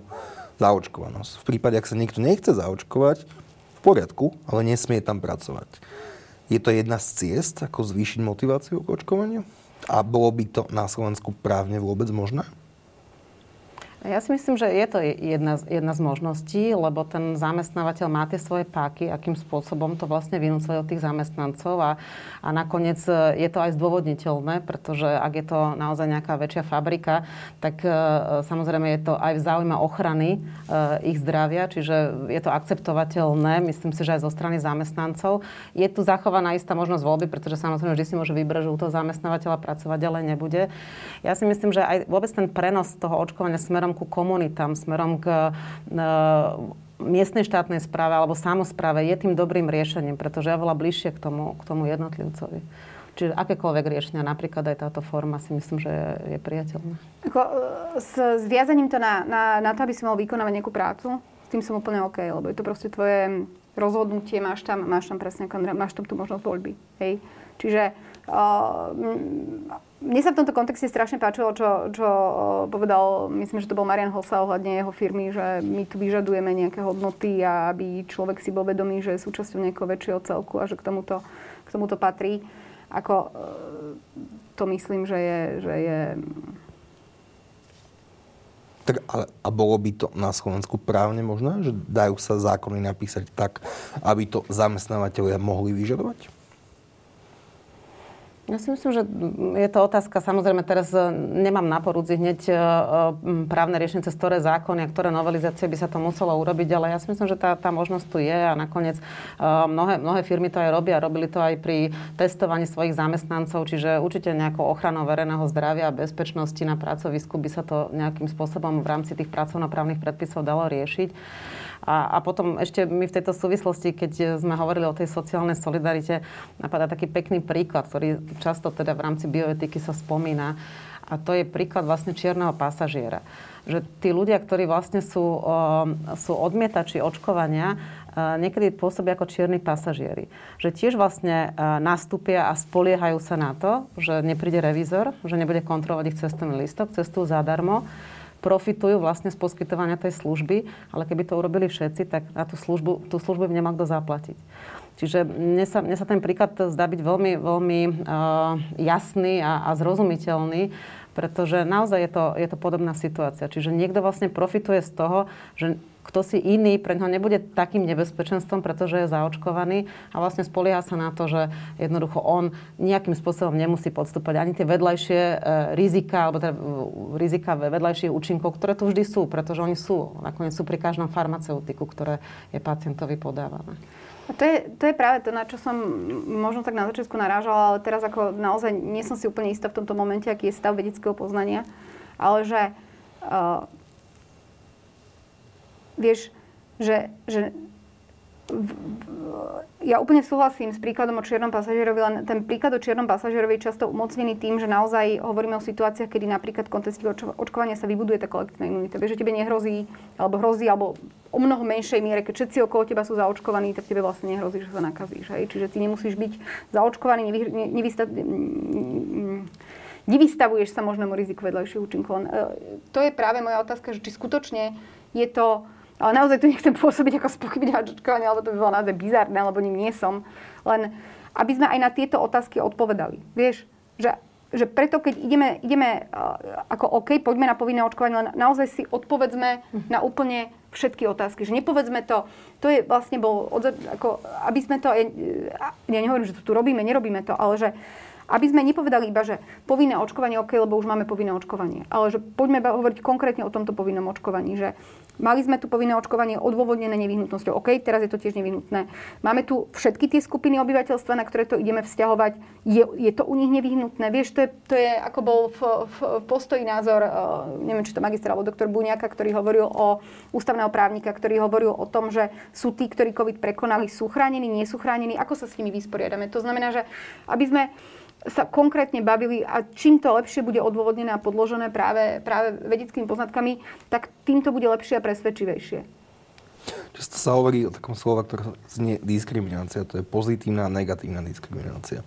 zaočkovanosť. V prípade, ak sa niekto nechce zaočkovať, v poriadku, ale nesmie tam pracovať. Je to jedna z ciest, ako zvýšiť motiváciu k očkovaniu? A bolo by to na Slovensku právne vôbec možné? Ja si myslím, že je to jedna, jedna z možností, lebo ten zamestnávateľ má tie svoje páky, akým spôsobom to vlastne vynúcuje od tých zamestnancov a, a nakoniec e, je to aj zdôvodniteľné, pretože ak je to naozaj nejaká väčšia fabrika, tak e, samozrejme je to aj v záujme ochrany e, ich zdravia, čiže je to akceptovateľné, myslím si, že aj zo strany zamestnancov. Je tu zachovaná istá možnosť voľby, pretože samozrejme vždy si môže vybrať, že u toho zamestnávateľa pracovať ďalej nebude. Ja si myslím, že aj vôbec ten prenos toho očkovania smerom smerom ku komunitám, smerom k e, miestnej štátnej správe alebo samozpráve je tým dobrým riešením, pretože je veľa bližšie k tomu, k tomu jednotlivcovi. Čiže akékoľvek riešenia, napríklad aj táto forma, si myslím, že je, je priateľná. Ako, e, s, s viazaním to na, na, na to, aby si mal vykonávať nejakú prácu, s tým som úplne OK, lebo je to proste tvoje rozhodnutie, máš tam, máš tam presne, máš tam tú možnosť voľby. Hej? Čiže uh, mne sa v tomto kontexte strašne páčilo, čo, čo povedal, myslím, že to bol Marian Hosa ohľadne jeho firmy, že my tu vyžadujeme nejaké hodnoty a aby človek si bol vedomý, že je súčasťou nejakého väčšieho celku a že k tomuto, k tomuto patrí. Ako to myslím, že je, že je tak, a bolo by to na Slovensku právne možné, že dajú sa zákony napísať tak, aby to zamestnávateľia mohli vyžadovať? Ja si myslím, že je to otázka, samozrejme teraz e, nemám na porúdzi hneď e, právne riešenie cez ktoré zákony a ktoré novelizácie by sa to muselo urobiť, ale ja si myslím, že tá, tá možnosť tu je a nakoniec e, mnohé, mnohé firmy to aj robia, robili to aj pri testovaní svojich zamestnancov, čiže určite nejakou ochranou verejného zdravia a bezpečnosti na pracovisku by sa to nejakým spôsobom v rámci tých pracovnoprávnych predpisov dalo riešiť. A, a potom ešte my v tejto súvislosti, keď sme hovorili o tej sociálnej solidarite, napadá taký pekný príklad, ktorý často teda v rámci bioetiky sa spomína. A to je príklad vlastne čierneho pasažiera. Že tí ľudia, ktorí vlastne sú, sú odmietači očkovania, niekedy pôsobia ako čierni pasažieri. Že tiež vlastne nastúpia a spoliehajú sa na to, že nepríde revízor, že nebude kontrolovať ich cestovný listok, cestujú zadarmo profitujú vlastne z poskytovania tej služby, ale keby to urobili všetci, tak na tú službu, tú službu by nemal kto zaplatiť. Čiže mne sa, mne sa ten príklad zdá byť veľmi, veľmi uh, jasný a, a zrozumiteľný, pretože naozaj je to, je to podobná situácia. Čiže niekto vlastne profituje z toho, že kto si iný pre neho nebude takým nebezpečenstvom, pretože je zaočkovaný a vlastne spolieha sa na to, že jednoducho on nejakým spôsobom nemusí podstúpať ani tie vedľajšie e, rizika, alebo teda rizika vedľajších účinkov, ktoré tu vždy sú, pretože oni sú. Nakoniec sú pri každom farmaceutiku, ktoré je pacientovi podávané. A to je, to je práve to, na čo som možno tak na začiatku narážala, ale teraz ako naozaj nie som si úplne istá v tomto momente, aký je stav vedeckého poznania, ale že uh, vieš, že, že v, v, ja úplne súhlasím s príkladom o čiernom pasažierovi, len ten príklad o čiernom pasažierovi je často umocnený tým, že naozaj hovoríme o situáciách, kedy napríklad v kontexte očkovania sa vybuduje tá kolektívna imunita. Vieš, že tebe nehrozí, alebo hrozí, alebo o mnoho menšej miere, keď všetci okolo teba sú zaočkovaní, tak tebe vlastne nehrozí, že sa nakazíš. Hej? Čiže ty nemusíš byť zaočkovaný, nevy, ne, nevysta, nevystavuješ sa možnému riziku vedľajších účinkov. E, to je práve moja otázka, že či skutočne je to ale naozaj tu nechcem pôsobiť ako spochybňovať očkovanie, alebo to by bolo naozaj bizarné, alebo ním nie som. Len aby sme aj na tieto otázky odpovedali. Vieš, že, že preto, keď ideme, ideme uh, ako OK, poďme na povinné očkovanie, len naozaj si odpovedzme na úplne všetky otázky. Že nepovedzme to, to je vlastne bol, ako, aby sme to, ja, ja nehovorím, že to tu robíme, nerobíme to, ale že aby sme nepovedali iba, že povinné očkovanie, OK, lebo už máme povinné očkovanie. Ale že poďme hovoriť konkrétne o tomto povinnom očkovaní. Že mali sme tu povinné očkovanie odôvodnené nevyhnutnosťou. OK, teraz je to tiež nevyhnutné. Máme tu všetky tie skupiny obyvateľstva, na ktoré to ideme vzťahovať. Je, je to u nich nevyhnutné? Vieš, to je, to je ako bol v, v, v postoji názor, uh, neviem, či to magister alebo doktor Buňaka, ktorý hovoril o ústavného právnika, ktorý hovoril o tom, že sú tí, ktorí COVID prekonali, sú chránení, nie sú chránení. Ako sa s nimi vysporiadame? To znamená, že aby sme sa konkrétne bavili a čím to lepšie bude odôvodnené a podložené práve, práve vedeckými poznatkami, tak tým to bude lepšie a presvedčivejšie. Často sa hovorí o takom slova, ktoré znie diskriminácia. To je pozitívna a negatívna diskriminácia.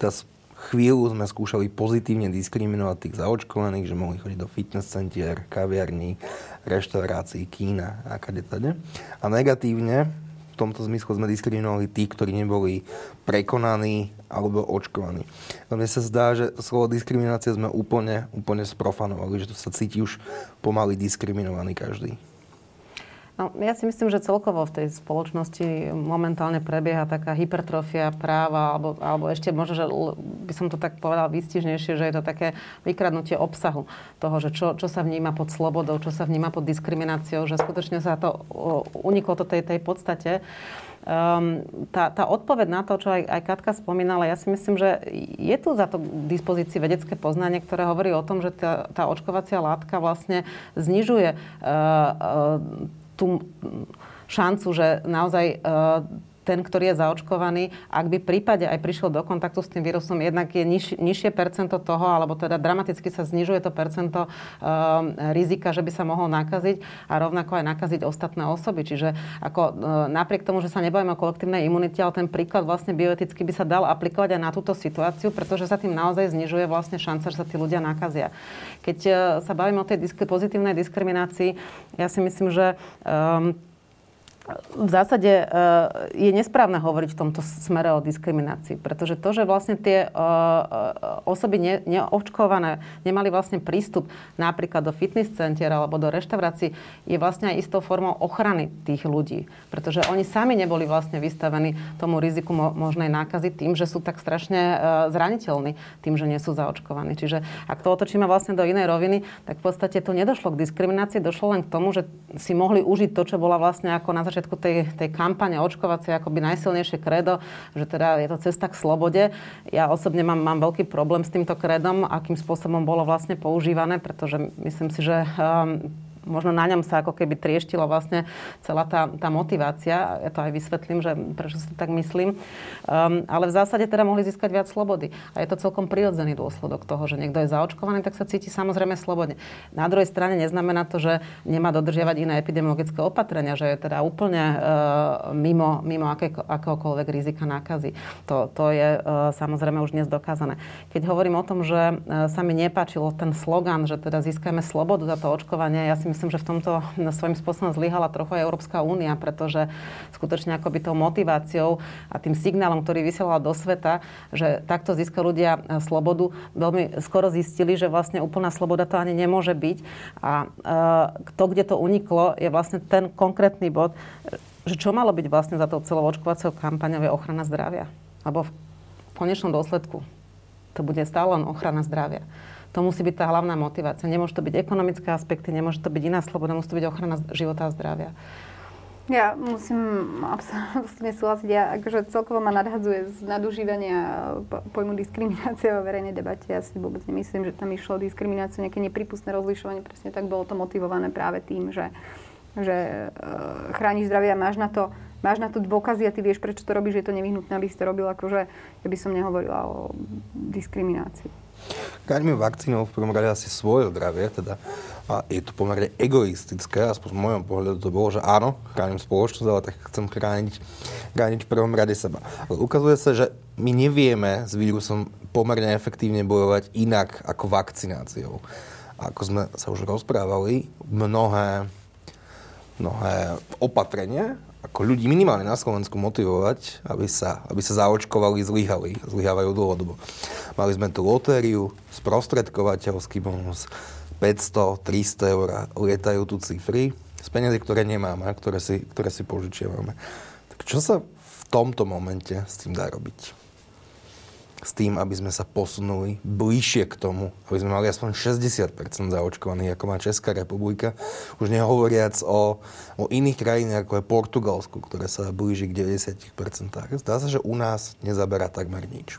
Teraz chvíľu sme skúšali pozitívne diskriminovať tých zaočkovaných, že mohli chodiť do fitness centier, kaviarní, reštaurácií, kína a kade. A negatívne, tomto zmysle sme diskriminovali tí, ktorí neboli prekonaní alebo očkovaní. No mne sa zdá, že slovo diskriminácia sme úplne, úplne sprofanovali, že tu sa cíti už pomaly diskriminovaný každý. No, ja si myslím, že celkovo v tej spoločnosti momentálne prebieha taká hypertrofia práva, alebo, alebo ešte možno, že by som to tak povedal výstižnejšie, že je to také vykradnutie obsahu toho, že čo, čo sa vníma pod slobodou, čo sa vníma pod diskrimináciou, že skutočne sa to uniklo to tej, tej podstate. Um, tá, tá odpoveď na to, čo aj, aj Katka spomínala, ja si myslím, že je tu za to k dispozícii vedecké poznanie, ktoré hovorí o tom, že tá, tá očkovacia látka vlastne znižuje uh, uh, tú šancu, že naozaj e, ten, ktorý je zaočkovaný, ak by prípade aj prišiel do kontaktu s tým vírusom, jednak je niž, nižšie percento toho, alebo teda dramaticky sa znižuje to percento um, rizika, že by sa mohol nakaziť a rovnako aj nakaziť ostatné osoby. Čiže ako, uh, napriek tomu, že sa nebojíme o kolektívnej imunite, ale ten príklad vlastne bioeticky by sa dal aplikovať aj na túto situáciu, pretože sa tým naozaj znižuje vlastne šanca, že sa tí ľudia nakazia. Keď uh, sa bavíme o tej disk- pozitívnej diskriminácii, ja si myslím, že um, v zásade e, je nesprávne hovoriť v tomto smere o diskriminácii, pretože to, že vlastne tie e, e, osoby ne, neočkované nemali vlastne prístup napríklad do fitness centier alebo do reštaurácií, je vlastne aj istou formou ochrany tých ľudí. Pretože oni sami neboli vlastne vystavení tomu riziku možnej nákazy tým, že sú tak strašne zraniteľní tým, že nie sú zaočkovaní. Čiže ak to otočíme vlastne do inej roviny, tak v podstate to nedošlo k diskriminácii, došlo len k tomu, že si mohli užiť to, čo bola vlastne ako na začiatku tej, tej kampane očkovacej akoby najsilnejšie kredo, že teda je to cesta k slobode. Ja osobne mám, mám veľký problém s týmto kredom, akým spôsobom bolo vlastne používané, pretože myslím si, že um, možno na ňom sa ako keby trieštila vlastne celá tá, tá motivácia. Ja to aj vysvetlím, že prečo si tak myslím. Um, ale v zásade teda mohli získať viac slobody. A je to celkom prirodzený dôsledok toho, že niekto je zaočkovaný, tak sa cíti samozrejme slobodne. Na druhej strane neznamená to, že nemá dodržiavať iné epidemiologické opatrenia, že je teda úplne uh, mimo, mimo aké, akéhokoľvek rizika nákazy. To, to je uh, samozrejme už dnes dokázané. Keď hovorím o tom, že uh, sa mi nepáčilo ten slogan, že teda získame slobodu za to očkovanie, ja si myslím, že v tomto svojím spôsobom zlyhala trochu aj Európska únia, pretože skutočne akoby tou motiváciou a tým signálom, ktorý vysielala do sveta, že takto získajú ľudia e, slobodu, veľmi skoro zistili, že vlastne úplná sloboda to ani nemôže byť. A e, to, kde to uniklo, je vlastne ten konkrétny bod, že čo malo byť vlastne za tou celou očkovacou kampaňou je ochrana zdravia. Lebo v konečnom dôsledku to bude stále len ochrana zdravia. To musí byť tá hlavná motivácia. Nemôže to byť ekonomické aspekty, nemôže to byť iná sloboda, musí to byť ochrana života a zdravia. Ja musím absolútne súhlasiť. Ja akože celkovo ma nadhadzuje z nadužívania pojmu diskriminácia vo verejnej debate. Ja si vôbec nemyslím, že tam išlo o diskrimináciu, nejaké nepripustné rozlišovanie. Presne tak bolo to motivované práve tým, že, že uh, chrániš zdravie a máš na to máš na to dôkazy a ty vieš, prečo to robíš, je to nevyhnutné, aby si to robil. Akože ja by som nehovorila o diskriminácii. Chráňme vakcínou v prvom rade asi svoje zdravie, teda a je to pomerne egoistické, aspoň v mojom pohľadu to bolo, že áno, chránim spoločnosť, ale tak chcem chrániť, chrániť v prvom rade seba. Ale ukazuje sa, že my nevieme s vírusom pomerne efektívne bojovať inak ako vakcináciou. A ako sme sa už rozprávali, mnohé, mnohé opatrenia ako ľudí minimálne na Slovensku motivovať, aby sa, aby sa zaočkovali, zlyhali. Zlyhávajú dlhodobo. Mali sme tu lotériu, sprostredkovateľský bonus, 500, 300 eur, lietajú tu cifry z peniazy, ktoré nemáme, ktoré si, ktoré si požičiavame. Tak čo sa v tomto momente s tým dá robiť? S tým, aby sme sa posunuli bližšie k tomu, aby sme mali aspoň 60% zaočkovaných, ako má Česká republika. Už nehovoriac o, o iných krajinách, ako je Portugalsku, ktoré sa blíži k 90%. Zdá sa, že u nás nezaberá takmer nič.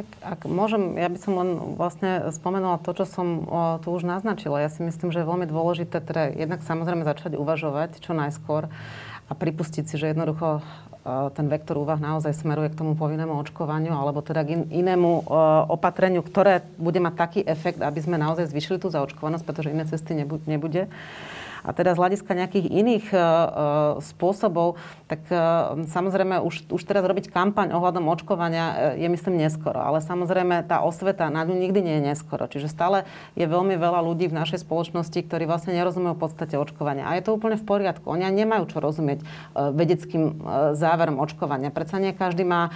Tak ak môžem, ja by som len vlastne spomenula to, čo som tu už naznačila. Ja si myslím, že je veľmi dôležité teda jednak samozrejme začať uvažovať čo najskôr a pripustiť si, že jednoducho ten vektor úvah naozaj smeruje k tomu povinnému očkovaniu alebo teda k inému opatreniu, ktoré bude mať taký efekt, aby sme naozaj zvyšili tú zaočkovanosť, pretože iné cesty nebude. A teda z hľadiska nejakých iných spôsobov, tak samozrejme už, už teraz robiť kampaň ohľadom očkovania je myslím neskoro. Ale samozrejme tá osveta na ňu nikdy nie je neskoro. Čiže stále je veľmi veľa ľudí v našej spoločnosti, ktorí vlastne nerozumejú podstate očkovania. A je to úplne v poriadku. Oni nemajú čo rozumieť vedeckým záverom očkovania. Predsa nie každý má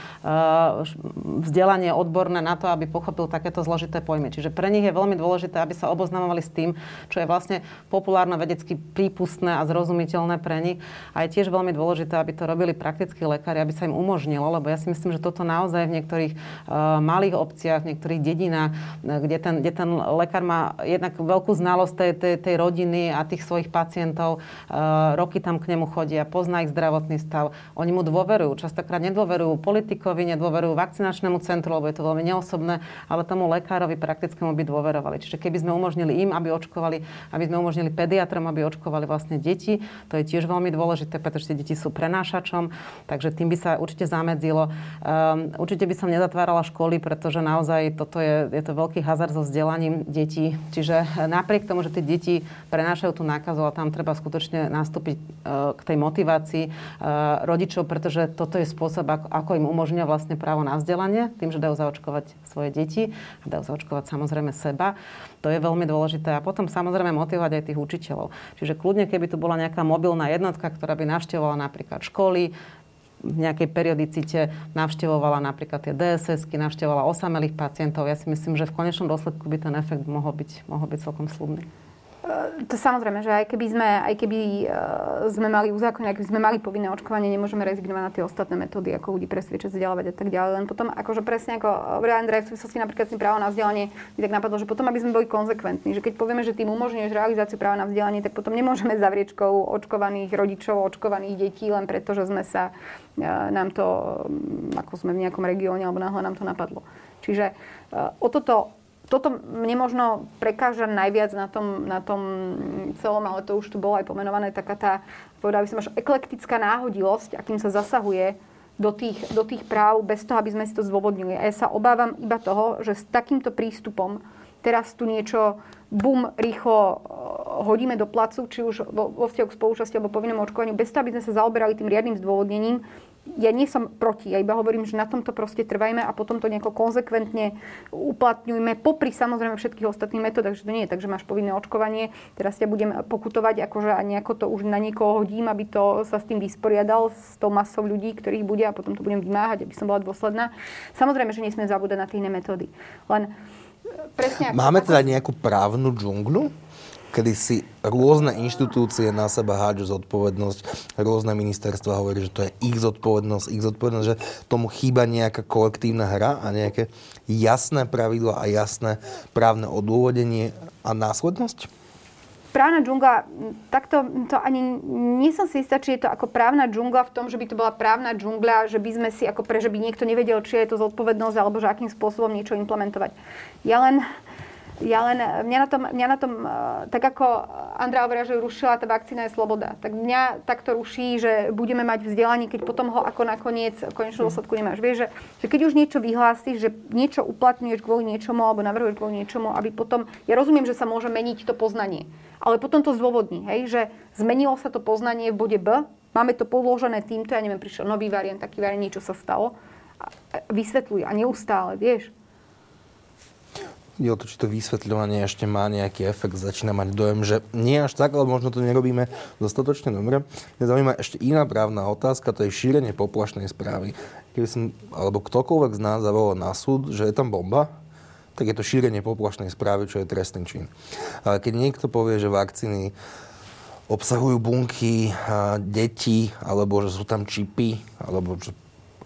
vzdelanie odborné na to, aby pochopil takéto zložité pojmy. Čiže pre nich je veľmi dôležité, aby sa oboznamovali s tým, čo je vlastne populárno vedecky prípustné a zrozumiteľné pre nich. A je tiež veľmi dôležité, aby to robili praktickí lekári, aby sa im umožnilo, lebo ja si myslím, že toto naozaj v niektorých uh, malých obciach, v niektorých dedinách, uh, kde ten, kde ten lekár má jednak veľkú znalosť tej, tej, tej rodiny a tých svojich pacientov, uh, roky tam k nemu chodia, pozná ich zdravotný stav, oni mu dôverujú. Častokrát nedôverujú politikovi, nedôverujú vakcinačnému centru, lebo je to veľmi neosobné, ale tomu lekárovi praktickému by dôverovali. Čiže keby sme umožnili im, aby očkovali, aby sme umožnili pediatrom, aby očkovali vlastne deti, to je tiež veľmi dôležité, pretože tie deti sú prenášačom, takže tým by sa určite zamedzilo. Um, určite by som nezatvárala školy, pretože naozaj toto je, je to veľký hazard so vzdelaním detí. Čiže napriek tomu, že tie deti prenášajú tú nákazu, a tam treba skutočne nastúpiť uh, k tej motivácii uh, rodičov, pretože toto je spôsob, ako, ako im umožňuje vlastne právo na vzdelanie, tým, že dajú zaočkovať svoje deti a dajú zaočkovať samozrejme seba. To je veľmi dôležité. A potom samozrejme motivovať aj tých učiteľov. Čiže kľudne, keby tu bola nejaká mobilná jednotka, ktorá by navštevovala napríklad školy, v nejakej periodicite navštevovala napríklad tie DSS-ky, navštevovala osamelých pacientov. Ja si myslím, že v konečnom dôsledku by ten efekt mohol byť, mohol byť celkom slubný. E, to samozrejme, že aj keby sme, aj keby e, sme mali uzákonenie, ak by sme mali povinné očkovanie, nemôžeme rezignovať na tie ostatné metódy, ako ľudí presviečať, vzdelávať a tak ďalej. Len potom, akože presne ako hovoril Andrej, v súvislosti napríklad s tým právo na vzdelanie, by tak napadlo, že potom, aby sme boli konzekventní, že keď povieme, že tým umožňuješ realizáciu práva na vzdelanie, tak potom nemôžeme zavriečkou očkovaných rodičov, očkovaných detí, len preto, že sme sa, nám to, ako sme v nejakom regióne, alebo náhle nám to napadlo. Čiže o toto toto mne možno prekáža najviac na tom, na tom celom, ale to už tu bolo aj pomenované, taká tá, povedal by som až eklektická náhodilosť, akým sa zasahuje do tých, do tých práv bez toho, aby sme si to zdôvodnili. A ja sa obávam iba toho, že s takýmto prístupom teraz tu niečo bum, rýchlo eh, hodíme do placu, či už vo, vo vzťahu k spolučasti alebo povinnému očkovaniu, bez toho, aby sme sa zaoberali tým riadnym zdôvodnením, ja nie som proti, ja iba hovorím, že na tomto proste trvajme a potom to nejako konzekventne uplatňujme popri samozrejme všetkých ostatných metód, takže to nie je tak, že máš povinné očkovanie, teraz ťa budem pokutovať akože a nejako to už na niekoho hodím, aby to sa s tým vysporiadal s tou masou ľudí, ktorých bude a potom to budem vymáhať, aby som bola dôsledná. Samozrejme, že nesmiem zabúdať na tie iné metódy. Len presne ako, Máme teda nejakú právnu džunglu? Kedy si rôzne inštitúcie na seba hádžu zodpovednosť, rôzne ministerstva hovorí, že to je ich zodpovednosť, ich zodpovednosť, že tomu chýba nejaká kolektívna hra a nejaké jasné pravidla a jasné právne odôvodenie a následnosť? právna džungla, takto to ani nie som si istá, či je to ako právna džungla v tom, že by to bola právna džungla, že by sme si ako pre, že by niekto nevedel, či je to zodpovednosť alebo že akým spôsobom niečo implementovať. Ja len ja len, mňa na tom, mňa na tom e, tak ako Andra hovoria, že rušila tá vakcína je sloboda, tak mňa takto ruší, že budeme mať vzdelanie, keď potom ho ako nakoniec v dôsledku nemáš. Vieš, že, že keď už niečo vyhlásiš, že niečo uplatňuješ kvôli niečomu alebo navrhuješ kvôli niečomu, aby potom, ja rozumiem, že sa môže meniť to poznanie, ale potom to zdôvodní, hej, že zmenilo sa to poznanie v bode B, máme to podložené týmto, ja neviem, prišiel nový variant, taký variant, niečo sa stalo, a vysvetľuj a neustále, vieš ide o to, či to vysvetľovanie ešte má nejaký efekt. Začína mať dojem, že nie až tak, ale možno to nerobíme dostatočne dobre. Mňa zaujíma ešte iná právna otázka, to je šírenie poplašnej správy. Keby som, alebo ktokoľvek z nás zavolal na súd, že je tam bomba, tak je to šírenie poplašnej správy, čo je trestný čin. Ale keď niekto povie, že vakcíny obsahujú bunky detí, alebo že sú tam čipy, alebo že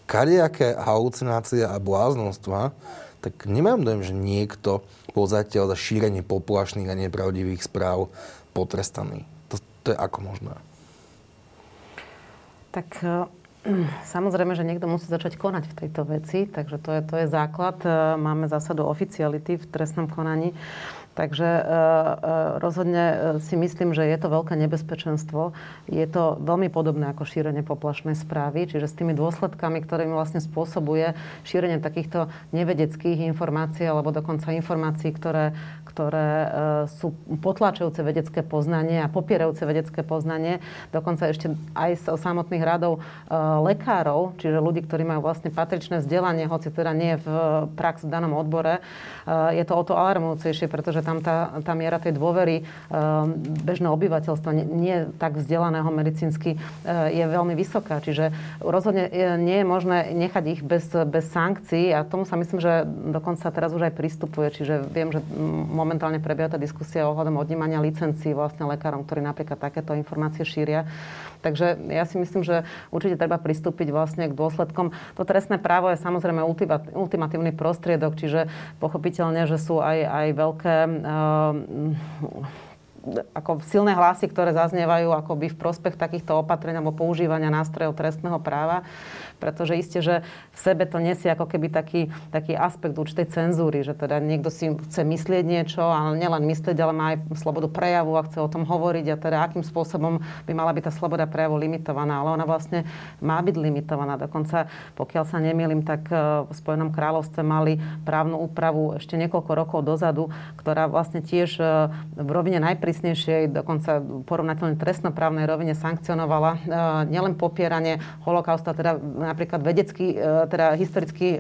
kadejaké halucinácie a bláznostva, tak nemám dojem, že niekto bol zatiaľ za šírenie poplašných a nepravdivých správ potrestaný. To, to je ako možné? Tak eh, Samozrejme, že niekto musí začať konať v tejto veci, takže to je, to je základ. Eh, máme zásadu oficiality v trestnom konaní. Takže e, e, rozhodne si myslím, že je to veľké nebezpečenstvo. Je to veľmi podobné ako šírenie poplašnej správy, čiže s tými dôsledkami, ktorými vlastne spôsobuje šírenie takýchto nevedeckých informácií alebo dokonca informácií, ktoré, ktoré sú potlačujúce vedecké poznanie a popierajúce vedecké poznanie. Dokonca ešte aj z samotných radov lekárov, čiže ľudí, ktorí majú vlastne patričné vzdelanie, hoci teda nie v prax v danom odbore, je to o to alarmujúcejšie, pretože tam tá, tá miera tej dôvery bežného obyvateľstva, nie, tak vzdelaného medicínsky, je veľmi vysoká. Čiže rozhodne nie je možné nechať ich bez, bez sankcií a tomu sa myslím, že dokonca teraz už aj pristupuje. Čiže viem, že momentálne prebieha tá diskusia ohľadom odnímania licencií vlastne lekárom, ktorí napríklad takéto informácie šíria. Takže ja si myslím, že určite treba pristúpiť vlastne k dôsledkom. To trestné právo je samozrejme ultimatívny prostriedok, čiže pochopiteľne, že sú aj, aj veľké uh, ako silné hlasy, ktoré zaznievajú akoby v prospech takýchto opatrení alebo používania nástrojov trestného práva pretože isté, že v sebe to nesie ako keby taký, taký aspekt určitej cenzúry, že teda niekto si chce myslieť niečo, ale nielen myslieť, ale má aj slobodu prejavu a chce o tom hovoriť a teda akým spôsobom by mala byť tá sloboda prejavu limitovaná, ale ona vlastne má byť limitovaná. Dokonca, pokiaľ sa nemýlim, tak e, v Spojenom kráľovstve mali právnu úpravu ešte niekoľko rokov dozadu, ktorá vlastne tiež e, v rovine najprísnejšej, dokonca porovnateľne trestnoprávnej rovine sankcionovala e, nielen popieranie holokausta, teda napríklad vedecky, e, teda historicky e,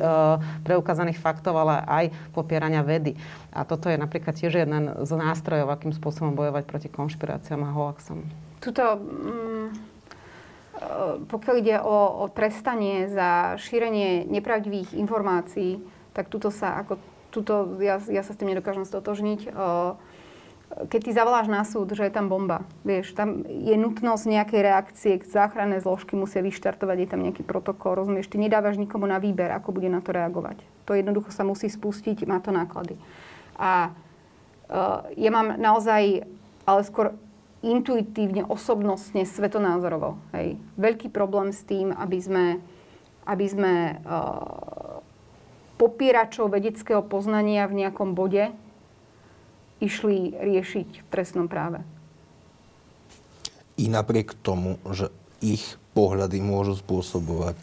preukázaných faktov, ale aj popierania vedy. A toto je napríklad tiež jeden z nástrojov, akým spôsobom bojovať proti konšpiráciám a hoaxom. Tuto, mm, e, pokiaľ ide o, o trestanie za šírenie nepravdivých informácií, tak tuto sa ako tuto, ja, ja sa s tým nedokážem stotožniť keď ty zavoláš na súd, že je tam bomba, vieš, tam je nutnosť nejakej reakcie, záchranné zložky musia vyštartovať, je tam nejaký protokol, rozumieš, ty nedávaš nikomu na výber, ako bude na to reagovať. To jednoducho sa musí spustiť, má to náklady. A uh, ja mám naozaj, ale skôr intuitívne, osobnostne, svetonázorovo, hej, veľký problém s tým, aby sme, aby sme uh, popieračov vedeckého poznania v nejakom bode išli riešiť v trestnom práve. I napriek tomu, že ich pohľady môžu spôsobovať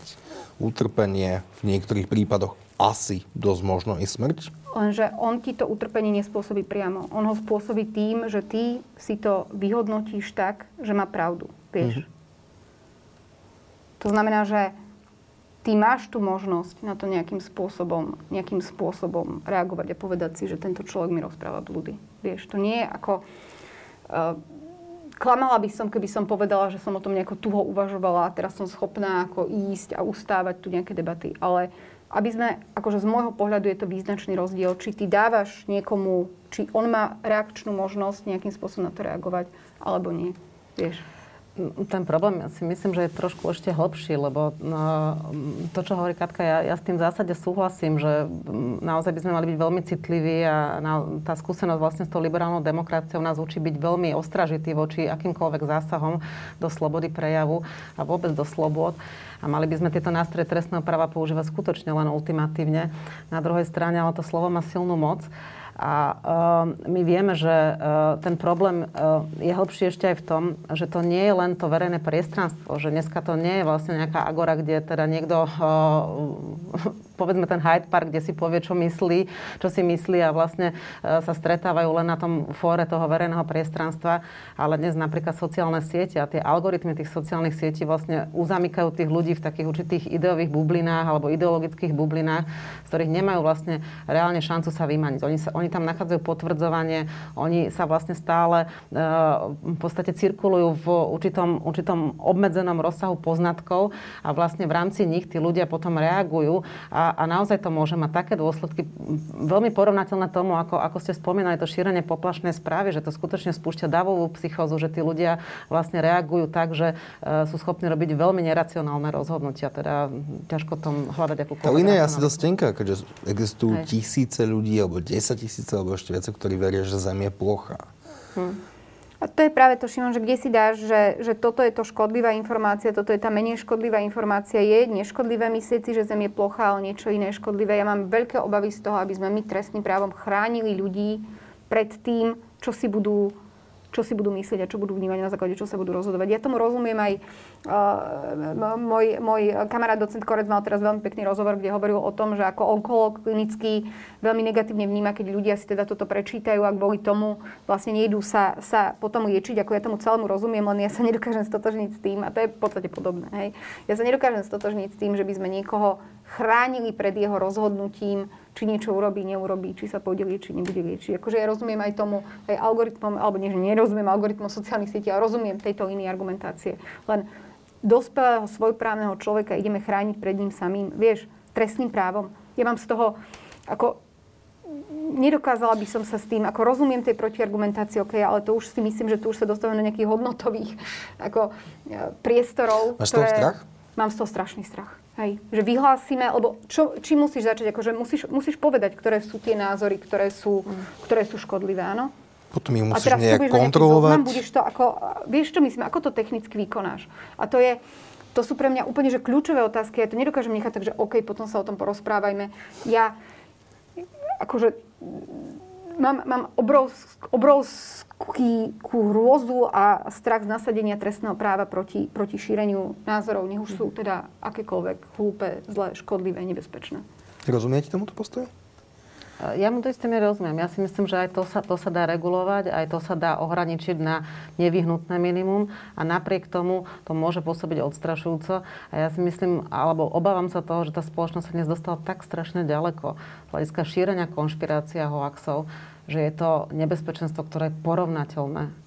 utrpenie, v niektorých prípadoch asi dosť možno i smrť? Lenže on ti to utrpenie nespôsobí priamo. On ho spôsobí tým, že ty si to vyhodnotíš tak, že má pravdu. Vieš? Mm-hmm. To znamená, že ty máš tú možnosť na to nejakým spôsobom, nejakým spôsobom reagovať a povedať si, že tento človek mi rozpráva blúdy. Vieš, to nie je ako... Uh, klamala by som, keby som povedala, že som o tom nejako tuho uvažovala a teraz som schopná ako ísť a ustávať tu nejaké debaty. Ale aby sme, akože z môjho pohľadu je to význačný rozdiel, či ty dávaš niekomu, či on má reakčnú možnosť nejakým spôsobom na to reagovať, alebo nie. Vieš. Ten problém ja si myslím, že je trošku ešte hlbší, lebo no, to, čo hovorí Katka, ja, ja s tým v zásade súhlasím, že naozaj by sme mali byť veľmi citliví a na, tá skúsenosť vlastne s tou liberálnou demokraciou nás učí byť veľmi ostražitý voči akýmkoľvek zásahom do slobody prejavu a vôbec do slobod. A mali by sme tieto nástroje trestného práva používať skutočne len ultimatívne. Na druhej strane, ale to slovo má silnú moc. A uh, my vieme, že uh, ten problém uh, je hĺbší ešte aj v tom, že to nie je len to verejné priestranstvo, že dneska to nie je vlastne nejaká agora, kde teda niekto povedzme ten Hyde Park, kde si povie, čo myslí, čo si myslí a vlastne e, sa stretávajú len na tom fóre toho verejného priestranstva, ale dnes napríklad sociálne siete a tie algoritmy tých sociálnych sietí vlastne uzamykajú tých ľudí v takých určitých ideových bublinách alebo ideologických bublinách, z ktorých nemajú vlastne reálne šancu sa vymaniť. Oni, sa, oni tam nachádzajú potvrdzovanie, oni sa vlastne stále e, v podstate cirkulujú v určitom, určitom obmedzenom rozsahu poznatkov a vlastne v rámci nich tí ľudia potom reagujú a a, naozaj to môže mať také dôsledky, veľmi porovnateľné tomu, ako, ako ste spomínali, to šírenie poplašnej správy, že to skutočne spúšťa davovú psychózu, že tí ľudia vlastne reagujú tak, že e, sú schopní robiť veľmi neracionálne rozhodnutia. Teda ťažko tom hľadať akú Tá línia je asi dosť tenká, keďže existujú Hej. tisíce ľudí, alebo 10 tisíce, alebo ešte viac, ktorí veria, že Zem je plochá. Hm. A to je práve to, Šimon, že kde si dáš, že, že toto je to škodlivá informácia, toto je tá menej škodlivá informácia. Je neškodlivé myslieť si, že Zem je plocha, ale niečo iné škodlivé. Ja mám veľké obavy z toho, aby sme my trestným právom chránili ľudí pred tým, čo si budú čo si budú myslieť a čo budú vnímať na základe, čo sa budú rozhodovať. Ja tomu rozumiem aj uh, môj, môj kamarát docent Korec mal teraz veľmi pekný rozhovor, kde hovoril o tom, že ako onkolog klinický veľmi negatívne vníma, keď ľudia si teda toto prečítajú a kvôli tomu vlastne nejdú sa, sa potom liečiť, ako ja tomu celému rozumiem, len ja sa nedokážem stotožniť s tým, a to je v podstate podobné, hej. Ja sa nedokážem stotožniť s tým, že by sme niekoho chránili pred jeho rozhodnutím, či niečo urobí, neurobí, či sa pôjde liečiť, nebude liečiť. Akože ja rozumiem aj tomu, aj algoritmom, alebo nie, že nerozumiem algoritmom sociálnych sietí, ale rozumiem tejto inej argumentácie. Len dospelého svojprávneho človeka ideme chrániť pred ním samým, vieš, trestným právom. Ja mám z toho, ako nedokázala by som sa s tým, ako rozumiem tej protiargumentácii, OK, ale to už si myslím, že tu už sa dostávame do nejakých hodnotových ako, e, priestorov. Máš toho strach? Mám z toho strašný strach. Hej, že vyhlásime, alebo čo, či musíš začať, akože musíš, musíš povedať, ktoré sú tie názory, ktoré sú, mm. ktoré sú škodlivé, áno? Potom ich musíš nejak kontrolovať. Zoznam, budeš to ako, vieš čo myslím, ako to technicky vykonáš. A to je, to sú pre mňa úplne že kľúčové otázky. Ja to nedokážem nechať, takže OK, potom sa o tom porozprávajme. Ja, akože, mám, mám obrovsk, obrovsk, ku hrôzu a strach z nasadenia trestného práva proti, proti šíreniu názorov, nech už sú teda akékoľvek hlúpe, zlé, škodlivé, nebezpečné. Rozumiete tomuto postoju? Ja mu to isté rozumiem. Ja si myslím, že aj to sa, to sa dá regulovať, aj to sa dá ohraničiť na nevyhnutné minimum a napriek tomu to môže pôsobiť odstrašujúco. A ja si myslím, alebo obávam sa toho, že tá spoločnosť sa dnes dostala tak strašne ďaleko z hľadiska šírenia konšpirácia hoaxov, že je to nebezpečenstvo, ktoré je porovnateľné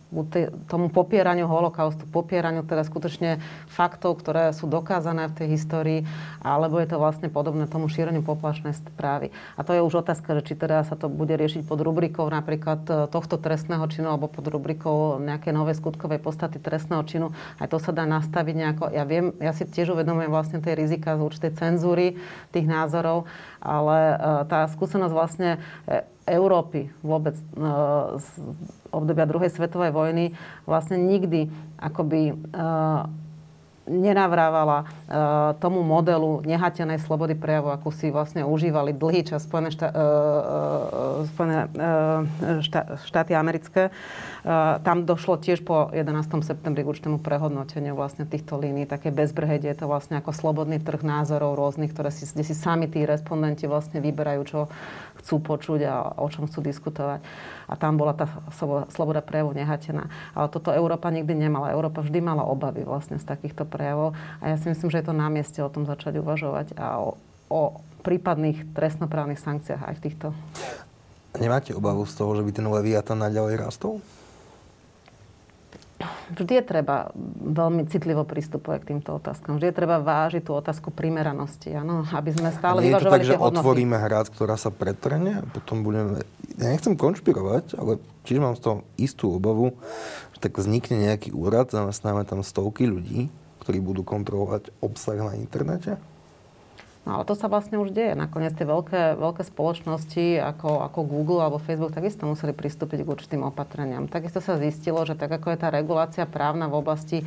tomu popieraniu holokaustu, popieraniu teda skutočne faktov, ktoré sú dokázané v tej histórii, alebo je to vlastne podobné tomu šíreniu poplašnej správy. A to je už otázka, že či teda sa to bude riešiť pod rubrikou napríklad e, tohto trestného činu, alebo pod rubrikou nejaké nové skutkovej podstaty trestného činu. Aj to sa dá nastaviť nejako. Ja viem, ja si tiež uvedomujem vlastne tie rizika z určitej cenzúry tých názorov, ale e, tá skúsenosť vlastne e, Európy vôbec z obdobia druhej svetovej vojny vlastne nikdy akoby nenavrávala tomu modelu nehatenej slobody prejavu, akú si vlastne užívali dlhý čas Spojené, štá, Spojené štá, štáty americké. Tam došlo tiež po 11. septembri k určitému prehodnoteniu vlastne týchto línií, také bezbrhe, je to vlastne ako slobodný trh názorov rôznych, ktoré si, kde si sami tí respondenti vlastne vyberajú, čo chcú počuť a o čom chcú diskutovať. A tam bola tá sloboda prejavu nehatená. Ale toto Európa nikdy nemala. Európa vždy mala obavy vlastne z takýchto prejavov. A ja si myslím, že je to na mieste o tom začať uvažovať a o, o prípadných trestnoprávnych sankciách aj v týchto. Nemáte obavu z toho, že by ten Leviathan naďalej rastol? Vždy je treba veľmi citlivo pristupovať k týmto otázkam. Vždy je treba vážiť tú otázku primeranosti, ano? aby sme stále Nie vyvažovali je to tak, že hodnoty. otvoríme hrad, ktorá sa pretrne a potom budeme... Ja nechcem konšpirovať, ale tiež mám z toho istú obavu, že tak vznikne nejaký úrad, zamestnáme tam stovky ľudí, ktorí budú kontrolovať obsah na internete No ale to sa vlastne už deje. Nakoniec tie veľké, veľké spoločnosti ako, ako Google alebo Facebook takisto museli pristúpiť k určitým opatreniam. Takisto sa zistilo, že tak ako je tá regulácia právna v oblasti e,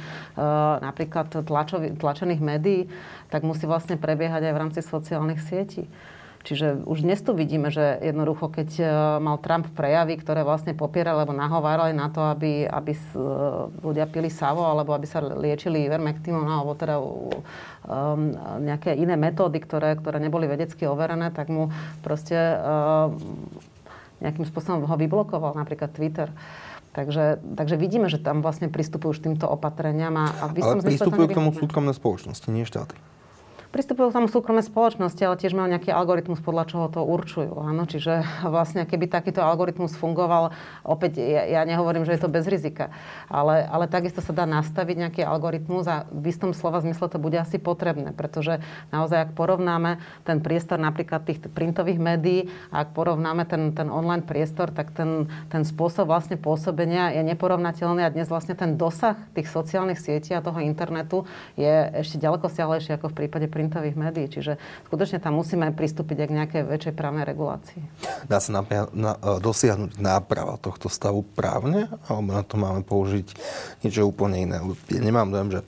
napríklad tlačovi, tlačených médií, tak musí vlastne prebiehať aj v rámci sociálnych sietí. Čiže už dnes tu vidíme, že jednoducho, keď e, mal Trump prejavy, ktoré vlastne popierali alebo nahovárali na to, aby, aby e, ľudia pili savo alebo aby sa liečili ivermectinom alebo teda um, nejaké iné metódy, ktoré, ktoré neboli vedecky overené, tak mu proste um, nejakým spôsobom ho vyblokoval, napríklad Twitter. Takže, takže vidíme, že tam vlastne pristupujú už týmto opatreniam. A, a Ale pristupujú k tomu súkromné spoločnosti, nie štáty pristupujú k tomu súkromné spoločnosti, ale tiež majú nejaký algoritmus, podľa čoho to určujú. Áno? Čiže vlastne, keby takýto algoritmus fungoval, opäť ja, ja nehovorím, že je to bez rizika, ale, ale takisto sa dá nastaviť nejaký algoritmus a v istom slova zmysle to bude asi potrebné, pretože naozaj, ak porovnáme ten priestor napríklad tých printových médií a ak porovnáme ten, ten online priestor, tak ten, ten spôsob vlastne pôsobenia je neporovnateľný a dnes vlastne ten dosah tých sociálnych sietí a toho internetu je ešte ďaleko siahlejší ako v prípade printových médií. Čiže skutočne tam musíme pristúpiť aj k nejakej väčšej právnej regulácii. Dá sa napia- na, e, dosiahnuť náprava tohto stavu právne? Alebo na to máme použiť niečo úplne iné? Ja nemám dojem, že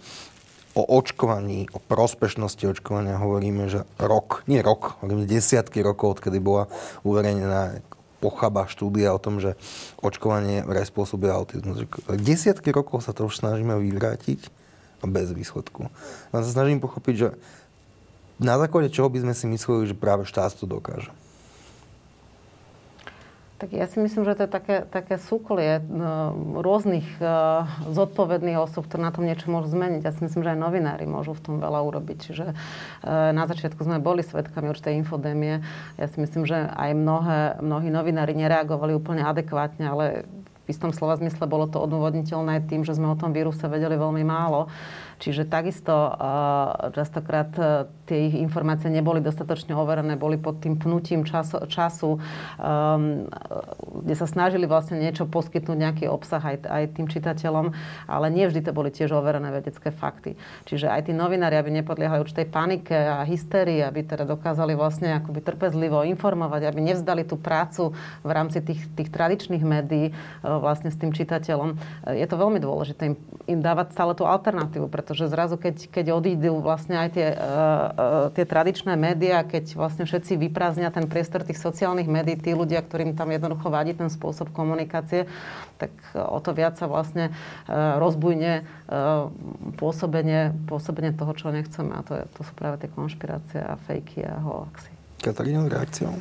o očkovaní, o prospešnosti očkovania hovoríme, že rok, nie rok, hovoríme desiatky rokov, odkedy bola uverejnená pochabá štúdia o tom, že očkovanie vraj spôsobuje autizmus. Desiatky rokov sa to už snažíme vyvrátiť a bez výsledku. Len sa snažím pochopiť, že na základe čoho by sme si mysleli, že práve štát to dokáže. Tak ja si myslím, že to je také, také súkolie no, rôznych uh, zodpovedných osôb, ktoré na tom niečo môžu zmeniť. Ja si myslím, že aj novinári môžu v tom veľa urobiť. Čiže uh, na začiatku sme boli svetkami určitej infodémie. Ja si myslím, že aj mnohé, mnohí novinári nereagovali úplne adekvátne, ale v istom slova zmysle bolo to odôvodniteľné tým, že sme o tom víruse vedeli veľmi málo. Čiže takisto uh, častokrát uh, tie ich informácie neboli dostatočne overené, boli pod tým pnutím času, času um, kde sa snažili vlastne niečo poskytnúť, nejaký obsah aj, aj tým čitateľom, ale nie vždy to boli tiež overené vedecké fakty. Čiže aj tí novinári, aby nepodliehali určitej panike a hysterii, aby teda dokázali vlastne akoby trpezlivo informovať, aby nevzdali tú prácu v rámci tých, tých tradičných médií vlastne s tým čitateľom. Je to veľmi dôležité im, im dávať stále tú alternatívu, pretože zrazu, keď, keď odídu vlastne aj tie, uh, uh, tie tradičné médiá, keď vlastne všetci vyprázdnia ten priestor tých sociálnych médií, tí ľudia, ktorým tam jednoducho vadí ten spôsob komunikácie, tak o to viac sa vlastne uh, rozbujne pôsobenie, pôsobenie toho, čo nechceme. A to, je, to sú práve tie konšpirácie a fejky a hoaxy. Katarína, reakcia?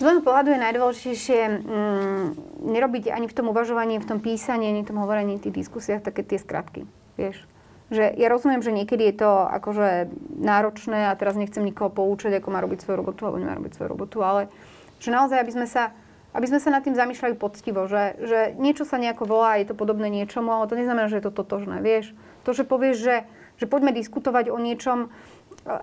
Z môjho pohľadu je najdôležitejšie mm, nerobiť ani v tom uvažovaní, v tom písaní, ani v tom hovorení, v tých diskusiách také tie skratky. Vieš? že ja rozumiem, že niekedy je to akože náročné a teraz nechcem nikoho poučať, ako má robiť svoju robotu alebo nemá robiť svoju robotu, ale že naozaj, aby sme sa, aby sme sa nad tým zamýšľali poctivo, že, že niečo sa nejako volá, je to podobné niečomu, ale to neznamená, že je to totožné, vieš. To, že povieš, že, že poďme diskutovať o niečom,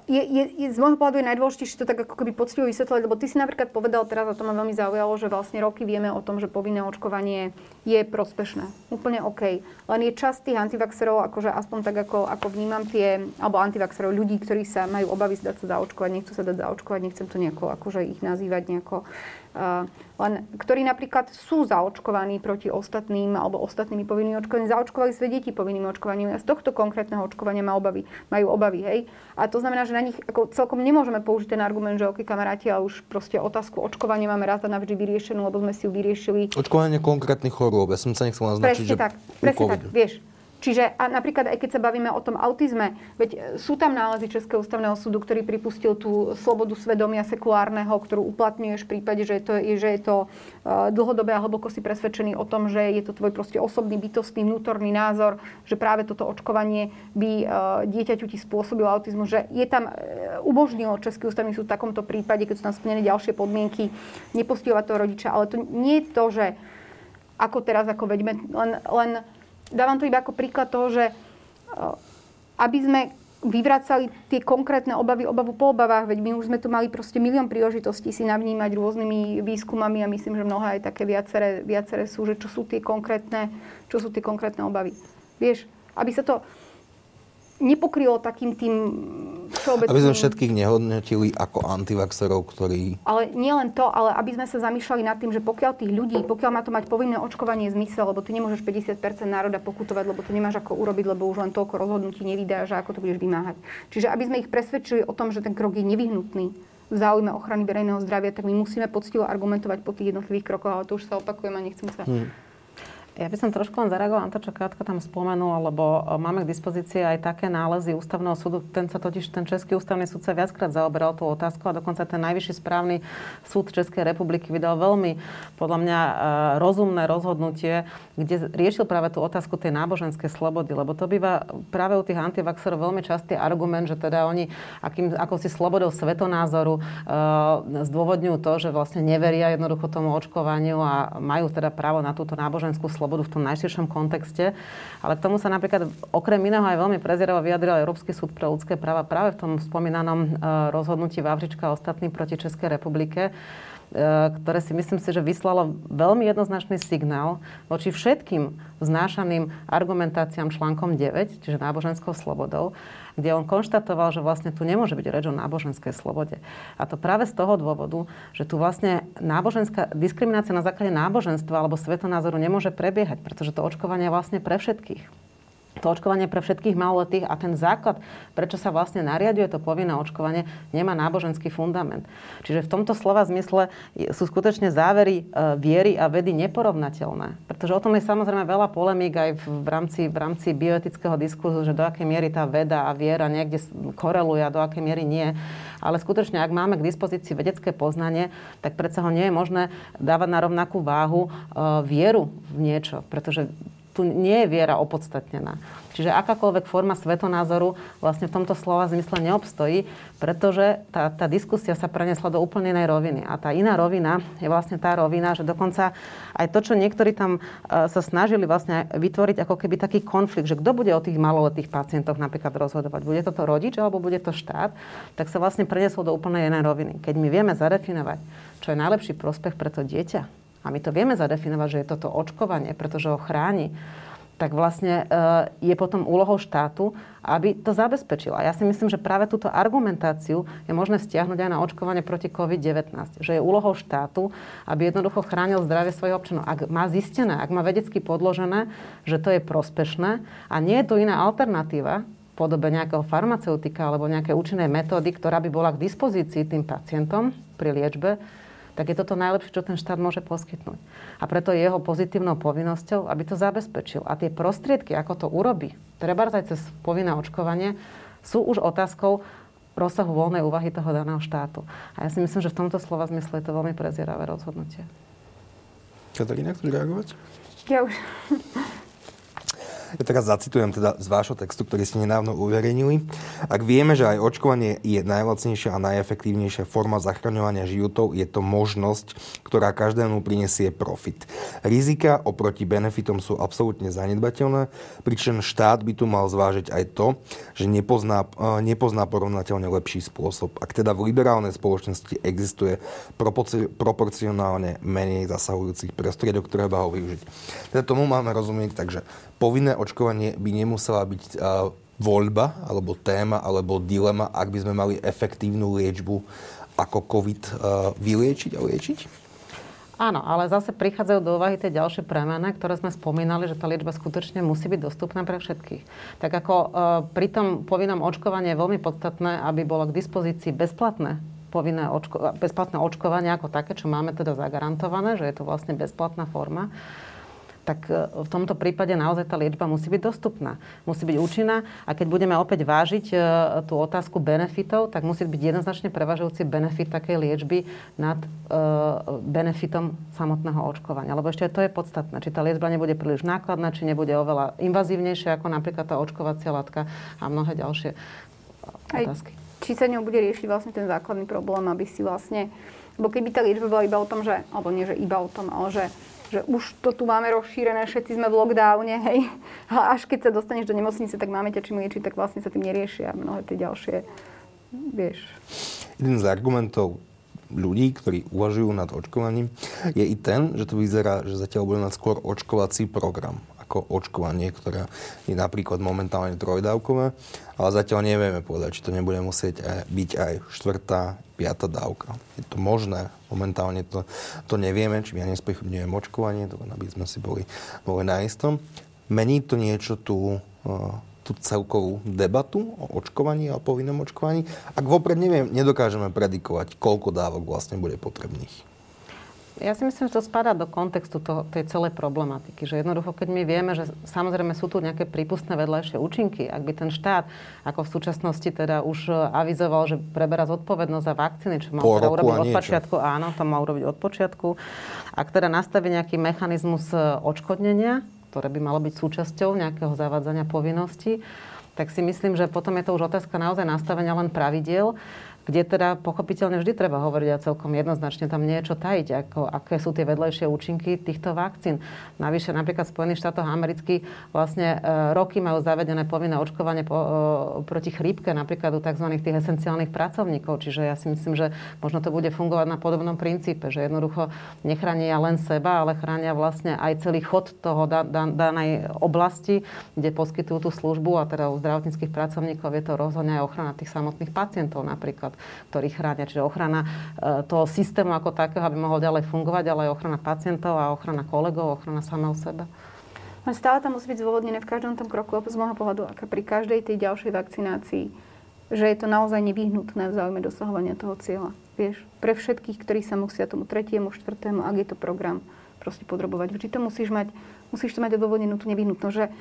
je, je, je, z môjho pohľadu je najdôležitejšie to tak ako keby poctivo vysvetľovať, lebo ty si napríklad povedal teraz, a to ma veľmi zaujalo, že vlastne roky vieme o tom, že povinné očkovanie je prospešné. Úplne OK. Len je časť tých antivaxerov, akože aspoň tak, ako, ako vnímam tie, alebo antivaxerov, ľudí, ktorí sa majú obavy zdať sa zaočkovať, nechcú sa dať zaočkovať, nechcem to nejako, akože ich nazývať nejako len, ktorí napríklad sú zaočkovaní proti ostatným alebo ostatnými povinnými očkovaním, zaočkovali svoje deti povinnými očkovaním a z tohto konkrétneho očkovania má obavy, majú obavy, hej. A to znamená, že na nich ako celkom nemôžeme použiť ten argument, že ok, kamaráti, ale už proste otázku očkovania máme raz a navždy vyriešenú, lebo sme si ju vyriešili. Očkovanie konkrétnych chorôb, ja som sa nechcel naznačiť, presne že tak, presne tak, vieš. Čiže a napríklad aj keď sa bavíme o tom autizme, veď e, sú tam nálezy Českého ústavného súdu, ktorý pripustil tú slobodu svedomia sekulárneho, ktorú uplatňuješ v prípade, že je to, že je to uh, dlhodobé a hlboko si presvedčený o tom, že je to tvoj proste osobný, bytostný, vnútorný názor, že práve toto očkovanie by uh, dieťaťu ti spôsobilo autizmu, že je tam, umožnilo Český ústavný súd v takomto prípade, keď sú tam splnené ďalšie podmienky, nepostihovať toho rodiča. Ale to nie je to, že ako teraz, ako veďme, len, len dávam to iba ako príklad toho, že eh, aby sme vyvracali tie konkrétne obavy, obavu po obavách, veď my už sme tu mali proste milión príležitostí si navnímať rôznymi výskumami a myslím, že mnohé aj také viaceré, viaceré sú, že čo sú tie konkrétne, čo sú tie konkrétne obavy. Vieš, aby sa to, nepokrylo takým tým všeobecným... Aby sme všetkých nehodnotili ako antivaxerov, ktorí... Ale nie len to, ale aby sme sa zamýšľali nad tým, že pokiaľ tých ľudí, pokiaľ má to mať povinné očkovanie zmysel, lebo ty nemôžeš 50% národa pokutovať, lebo to nemáš ako urobiť, lebo už len toľko rozhodnutí nevydáš, že ako to budeš vymáhať. Čiže aby sme ich presvedčili o tom, že ten krok je nevyhnutný v záujme ochrany verejného zdravia, tak my musíme poctivo argumentovať po tých jednotlivých krokoch, ale to už sa opakujem a nechcem sa hmm ja by som trošku len zareagovala na to, čo Katka tam spomenul, lebo e, máme k dispozícii aj také nálezy ústavného súdu. Ten sa totiž, ten Český ústavný súd sa viackrát zaoberal tú otázku a dokonca ten najvyšší správny súd Českej republiky vydal veľmi, podľa mňa, e, rozumné rozhodnutie, kde riešil práve tú otázku tej náboženskej slobody, lebo to býva práve u tých antivaxerov veľmi častý argument, že teda oni akým, ako si slobodou svetonázoru e, zdôvodňujú to, že vlastne neveria jednoducho tomu očkovaniu a majú teda právo na túto náboženskú slobodu slobodu v tom najširšom kontexte. Ale k tomu sa napríklad okrem iného aj veľmi prezieravo vyjadril Európsky súd pre ľudské práva práve v tom spomínanom e, rozhodnutí Vavřička a ostatní proti Českej republike e, ktoré si myslím si, že vyslalo veľmi jednoznačný signál voči všetkým vznášaným argumentáciám článkom 9, čiže náboženskou slobodou, kde on konštatoval, že vlastne tu nemôže byť reč o náboženskej slobode. A to práve z toho dôvodu, že tu vlastne náboženská diskriminácia na základe náboženstva alebo svetonázoru nemôže prebiehať, pretože to očkovanie je vlastne pre všetkých. To očkovanie pre všetkých maloletých a ten základ, prečo sa vlastne nariaduje to povinné očkovanie, nemá náboženský fundament. Čiže v tomto slova zmysle sú skutočne závery e, viery a vedy neporovnateľné. Pretože o tom je samozrejme veľa polemík aj v rámci, v rámci bioetického diskurzu, že do akej miery tá veda a viera niekde koreluje a do akej miery nie. Ale skutočne, ak máme k dispozícii vedecké poznanie, tak predsa ho nie je možné dávať na rovnakú váhu e, vieru v niečo. Pretože tu nie je viera opodstatnená. Čiže akákoľvek forma svetonázoru vlastne v tomto slova zmysle neobstojí, pretože tá, tá diskusia sa prenesla do úplne inej roviny. A tá iná rovina je vlastne tá rovina, že dokonca aj to, čo niektorí tam uh, sa snažili vlastne vytvoriť ako keby taký konflikt, že kto bude o tých maloletých pacientoch napríklad rozhodovať. Bude toto rodič alebo bude to štát, tak sa vlastne preneslo do úplne inej roviny. Keď my vieme zadefinovať, čo je najlepší prospech pre to dieťa, a my to vieme zadefinovať, že je toto očkovanie, pretože ho chráni, tak vlastne e, je potom úlohou štátu, aby to zabezpečil. A ja si myslím, že práve túto argumentáciu je možné stiahnuť aj na očkovanie proti COVID-19. Že je úlohou štátu, aby jednoducho chránil zdravie svojich občanov. Ak má zistené, ak má vedecky podložené, že to je prospešné a nie je tu iná alternatíva, podobe nejakého farmaceutika alebo nejakej účinnej metódy, ktorá by bola k dispozícii tým pacientom pri liečbe, tak je toto najlepšie, čo ten štát môže poskytnúť. A preto je jeho pozitívnou povinnosťou, aby to zabezpečil. A tie prostriedky, ako to urobí, treba aj cez povinné očkovanie, sú už otázkou rozsahu voľnej úvahy toho daného štátu. A ja si myslím, že v tomto slova zmysle je to veľmi prezieravé rozhodnutie. Katarína, chceš reagovať? Ja už. Ja teraz zacitujem teda z vášho textu, ktorý ste nedávno uverejnili. Ak vieme, že aj očkovanie je najlacnejšia a najefektívnejšia forma zachraňovania životov, je to možnosť, ktorá každému prinesie profit. Rizika oproti benefitom sú absolútne zanedbateľné, pričom štát by tu mal zvážiť aj to, že nepozná, e, nepozná porovnateľne lepší spôsob. Ak teda v liberálnej spoločnosti existuje proporcionálne menej zasahujúcich prostriedok, treba ho využiť. Teda tomu máme rozumieť, takže povinné očkovanie by nemusela byť voľba, alebo téma, alebo dilema, ak by sme mali efektívnu liečbu ako COVID vyliečiť a liečiť? Áno, ale zase prichádzajú do úvahy tie ďalšie premene, ktoré sme spomínali, že tá liečba skutočne musí byť dostupná pre všetkých. Tak ako uh, pri tom povinnom očkovaní je veľmi podstatné, aby bolo k dispozícii bezplatné povinné očko- bezplatné očkovanie ako také, čo máme teda zagarantované, že je to vlastne bezplatná forma tak e, v tomto prípade naozaj tá liečba musí byť dostupná. Musí byť účinná a keď budeme opäť vážiť e, tú otázku benefitov, tak musí byť jednoznačne prevažujúci benefit takej liečby nad e, benefitom samotného očkovania. Lebo ešte to je podstatné. Či tá liečba nebude príliš nákladná, či nebude oveľa invazívnejšia ako napríklad tá očkovacia látka a mnohé ďalšie otázky. Aj, či sa ňou bude riešiť vlastne ten základný problém, aby si vlastne... Lebo keby tá liečba bola iba o tom, že... Alebo nie, že iba o tom, ale že že už to tu máme rozšírené, všetci sme v lockdowne, hej. A až keď sa dostaneš do nemocnice, tak máme ťa čím liečiť, tak vlastne sa tým neriešia mnohé tie ďalšie, vieš. Jeden z argumentov ľudí, ktorí uvažujú nad očkovaním, je i ten, že to vyzerá, že zatiaľ bude mať skôr očkovací program ako očkovanie, ktoré je napríklad momentálne trojdávkové, ale zatiaľ nevieme povedať, či to nebude musieť byť aj štvrtá, piata dávka. Je to možné, momentálne to, to nevieme, či ja nespochybňujem očkovanie, to aby sme si boli, boli na istom. Mení to niečo tú, tú celkovú debatu o očkovaní a povinnom očkovaní, ak vopred neviem, nedokážeme predikovať, koľko dávok vlastne bude potrebných. Ja si myslím, že to spadá do kontextu toho, tej celej problematiky. Že jednoducho, keď my vieme, že samozrejme sú tu nejaké prípustné vedľajšie účinky, ak by ten štát, ako v súčasnosti teda už avizoval, že preberá zodpovednosť za vakcíny, čo má teda urobiť od počiatku, áno, to má urobiť od počiatku. Ak teda nastaví nejaký mechanizmus e, odškodnenia, ktoré by malo byť súčasťou nejakého zavádzania povinností, tak si myslím, že potom je to už otázka naozaj nastavenia len pravidiel kde teda pochopiteľne vždy treba hovoriť a celkom jednoznačne tam niečo tajiť, ako, aké sú tie vedlejšie účinky týchto vakcín. Navyše napríklad v Spojených štátoch amerických vlastne e, roky majú zavedené povinné očkovanie po, e, proti chrípke, napríklad u tzv. tých esenciálnych pracovníkov. Čiže ja si myslím, že možno to bude fungovať na podobnom princípe, že jednoducho nechránia len seba, ale chránia vlastne aj celý chod toho da, da, danej oblasti, kde poskytujú tú službu a teda u zdravotníckých pracovníkov je to rozhodne aj ochrana tých samotných pacientov napríklad ktorí chránia. Čiže ochrana e, toho systému ako takého, aby mohol ďalej fungovať, ale aj ochrana pacientov a ochrana kolegov, ochrana samého seba. Stále tam musí byť zdôvodnené v každom tom kroku, z môjho pohľadu, ako pri každej tej ďalšej vakcinácii, že je to naozaj nevyhnutné v záujme dosahovania toho cieľa. Vieš, pre všetkých, ktorí sa musia tomu tretiemu, štvrtému, ak je to program, proste podrobovať. Vždy to musíš mať, musíš to mať odôvodnenú tú nevyhnutnosť, že,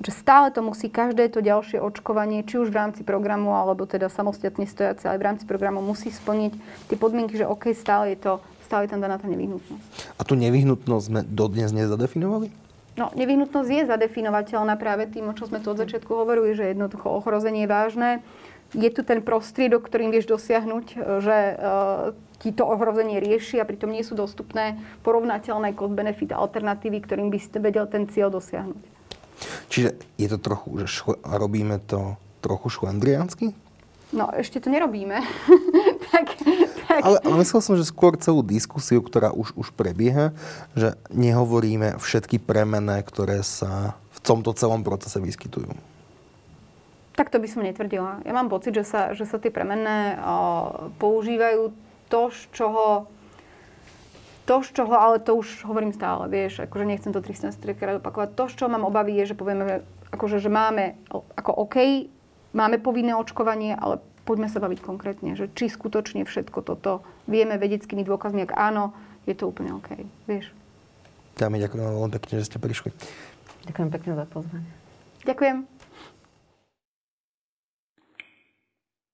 že stále to musí každé to ďalšie očkovanie, či už v rámci programu, alebo teda samostatne stojace, ale v rámci programu musí splniť tie podmienky, že OK, stále je to, stále je tam daná tá nevyhnutnosť. A tú nevyhnutnosť sme dodnes nezadefinovali? No, nevyhnutnosť je zadefinovateľná práve tým, o čo sme tu od začiatku hovorili, že jednoducho ochrozenie je vážne. Je tu ten prostriedok, ktorým vieš dosiahnuť, že ti to ohrozenie rieši a pritom nie sú dostupné porovnateľné cost-benefit alternatívy, ktorým by ste vedel ten cieľ dosiahnuť. Čiže je to trochu, že šle, robíme to trochu šlendriánsky? No, ešte to nerobíme. tak, tak. Ale, ale myslel som, že skôr celú diskusiu, ktorá už, už prebieha, že nehovoríme všetky premené, ktoré sa v tomto celom procese vyskytujú. Tak to by som netvrdila. Ja mám pocit, že sa, že sa tie premenné uh, používajú to, z čoho to, z čoho, ale to už hovorím stále, vieš, akože nechcem to 300 krát opakovať. To, z čoho mám obavy, je, že povieme, že, akože, že máme, ako OK, máme povinné očkovanie, ale poďme sa baviť konkrétne, že či skutočne všetko toto vieme vedeckými dôkazmi, ak áno, je to úplne OK, vieš. Dámy, ďakujem veľmi pekne, že ste prišli. Ďakujem pekne za pozvanie. Ďakujem.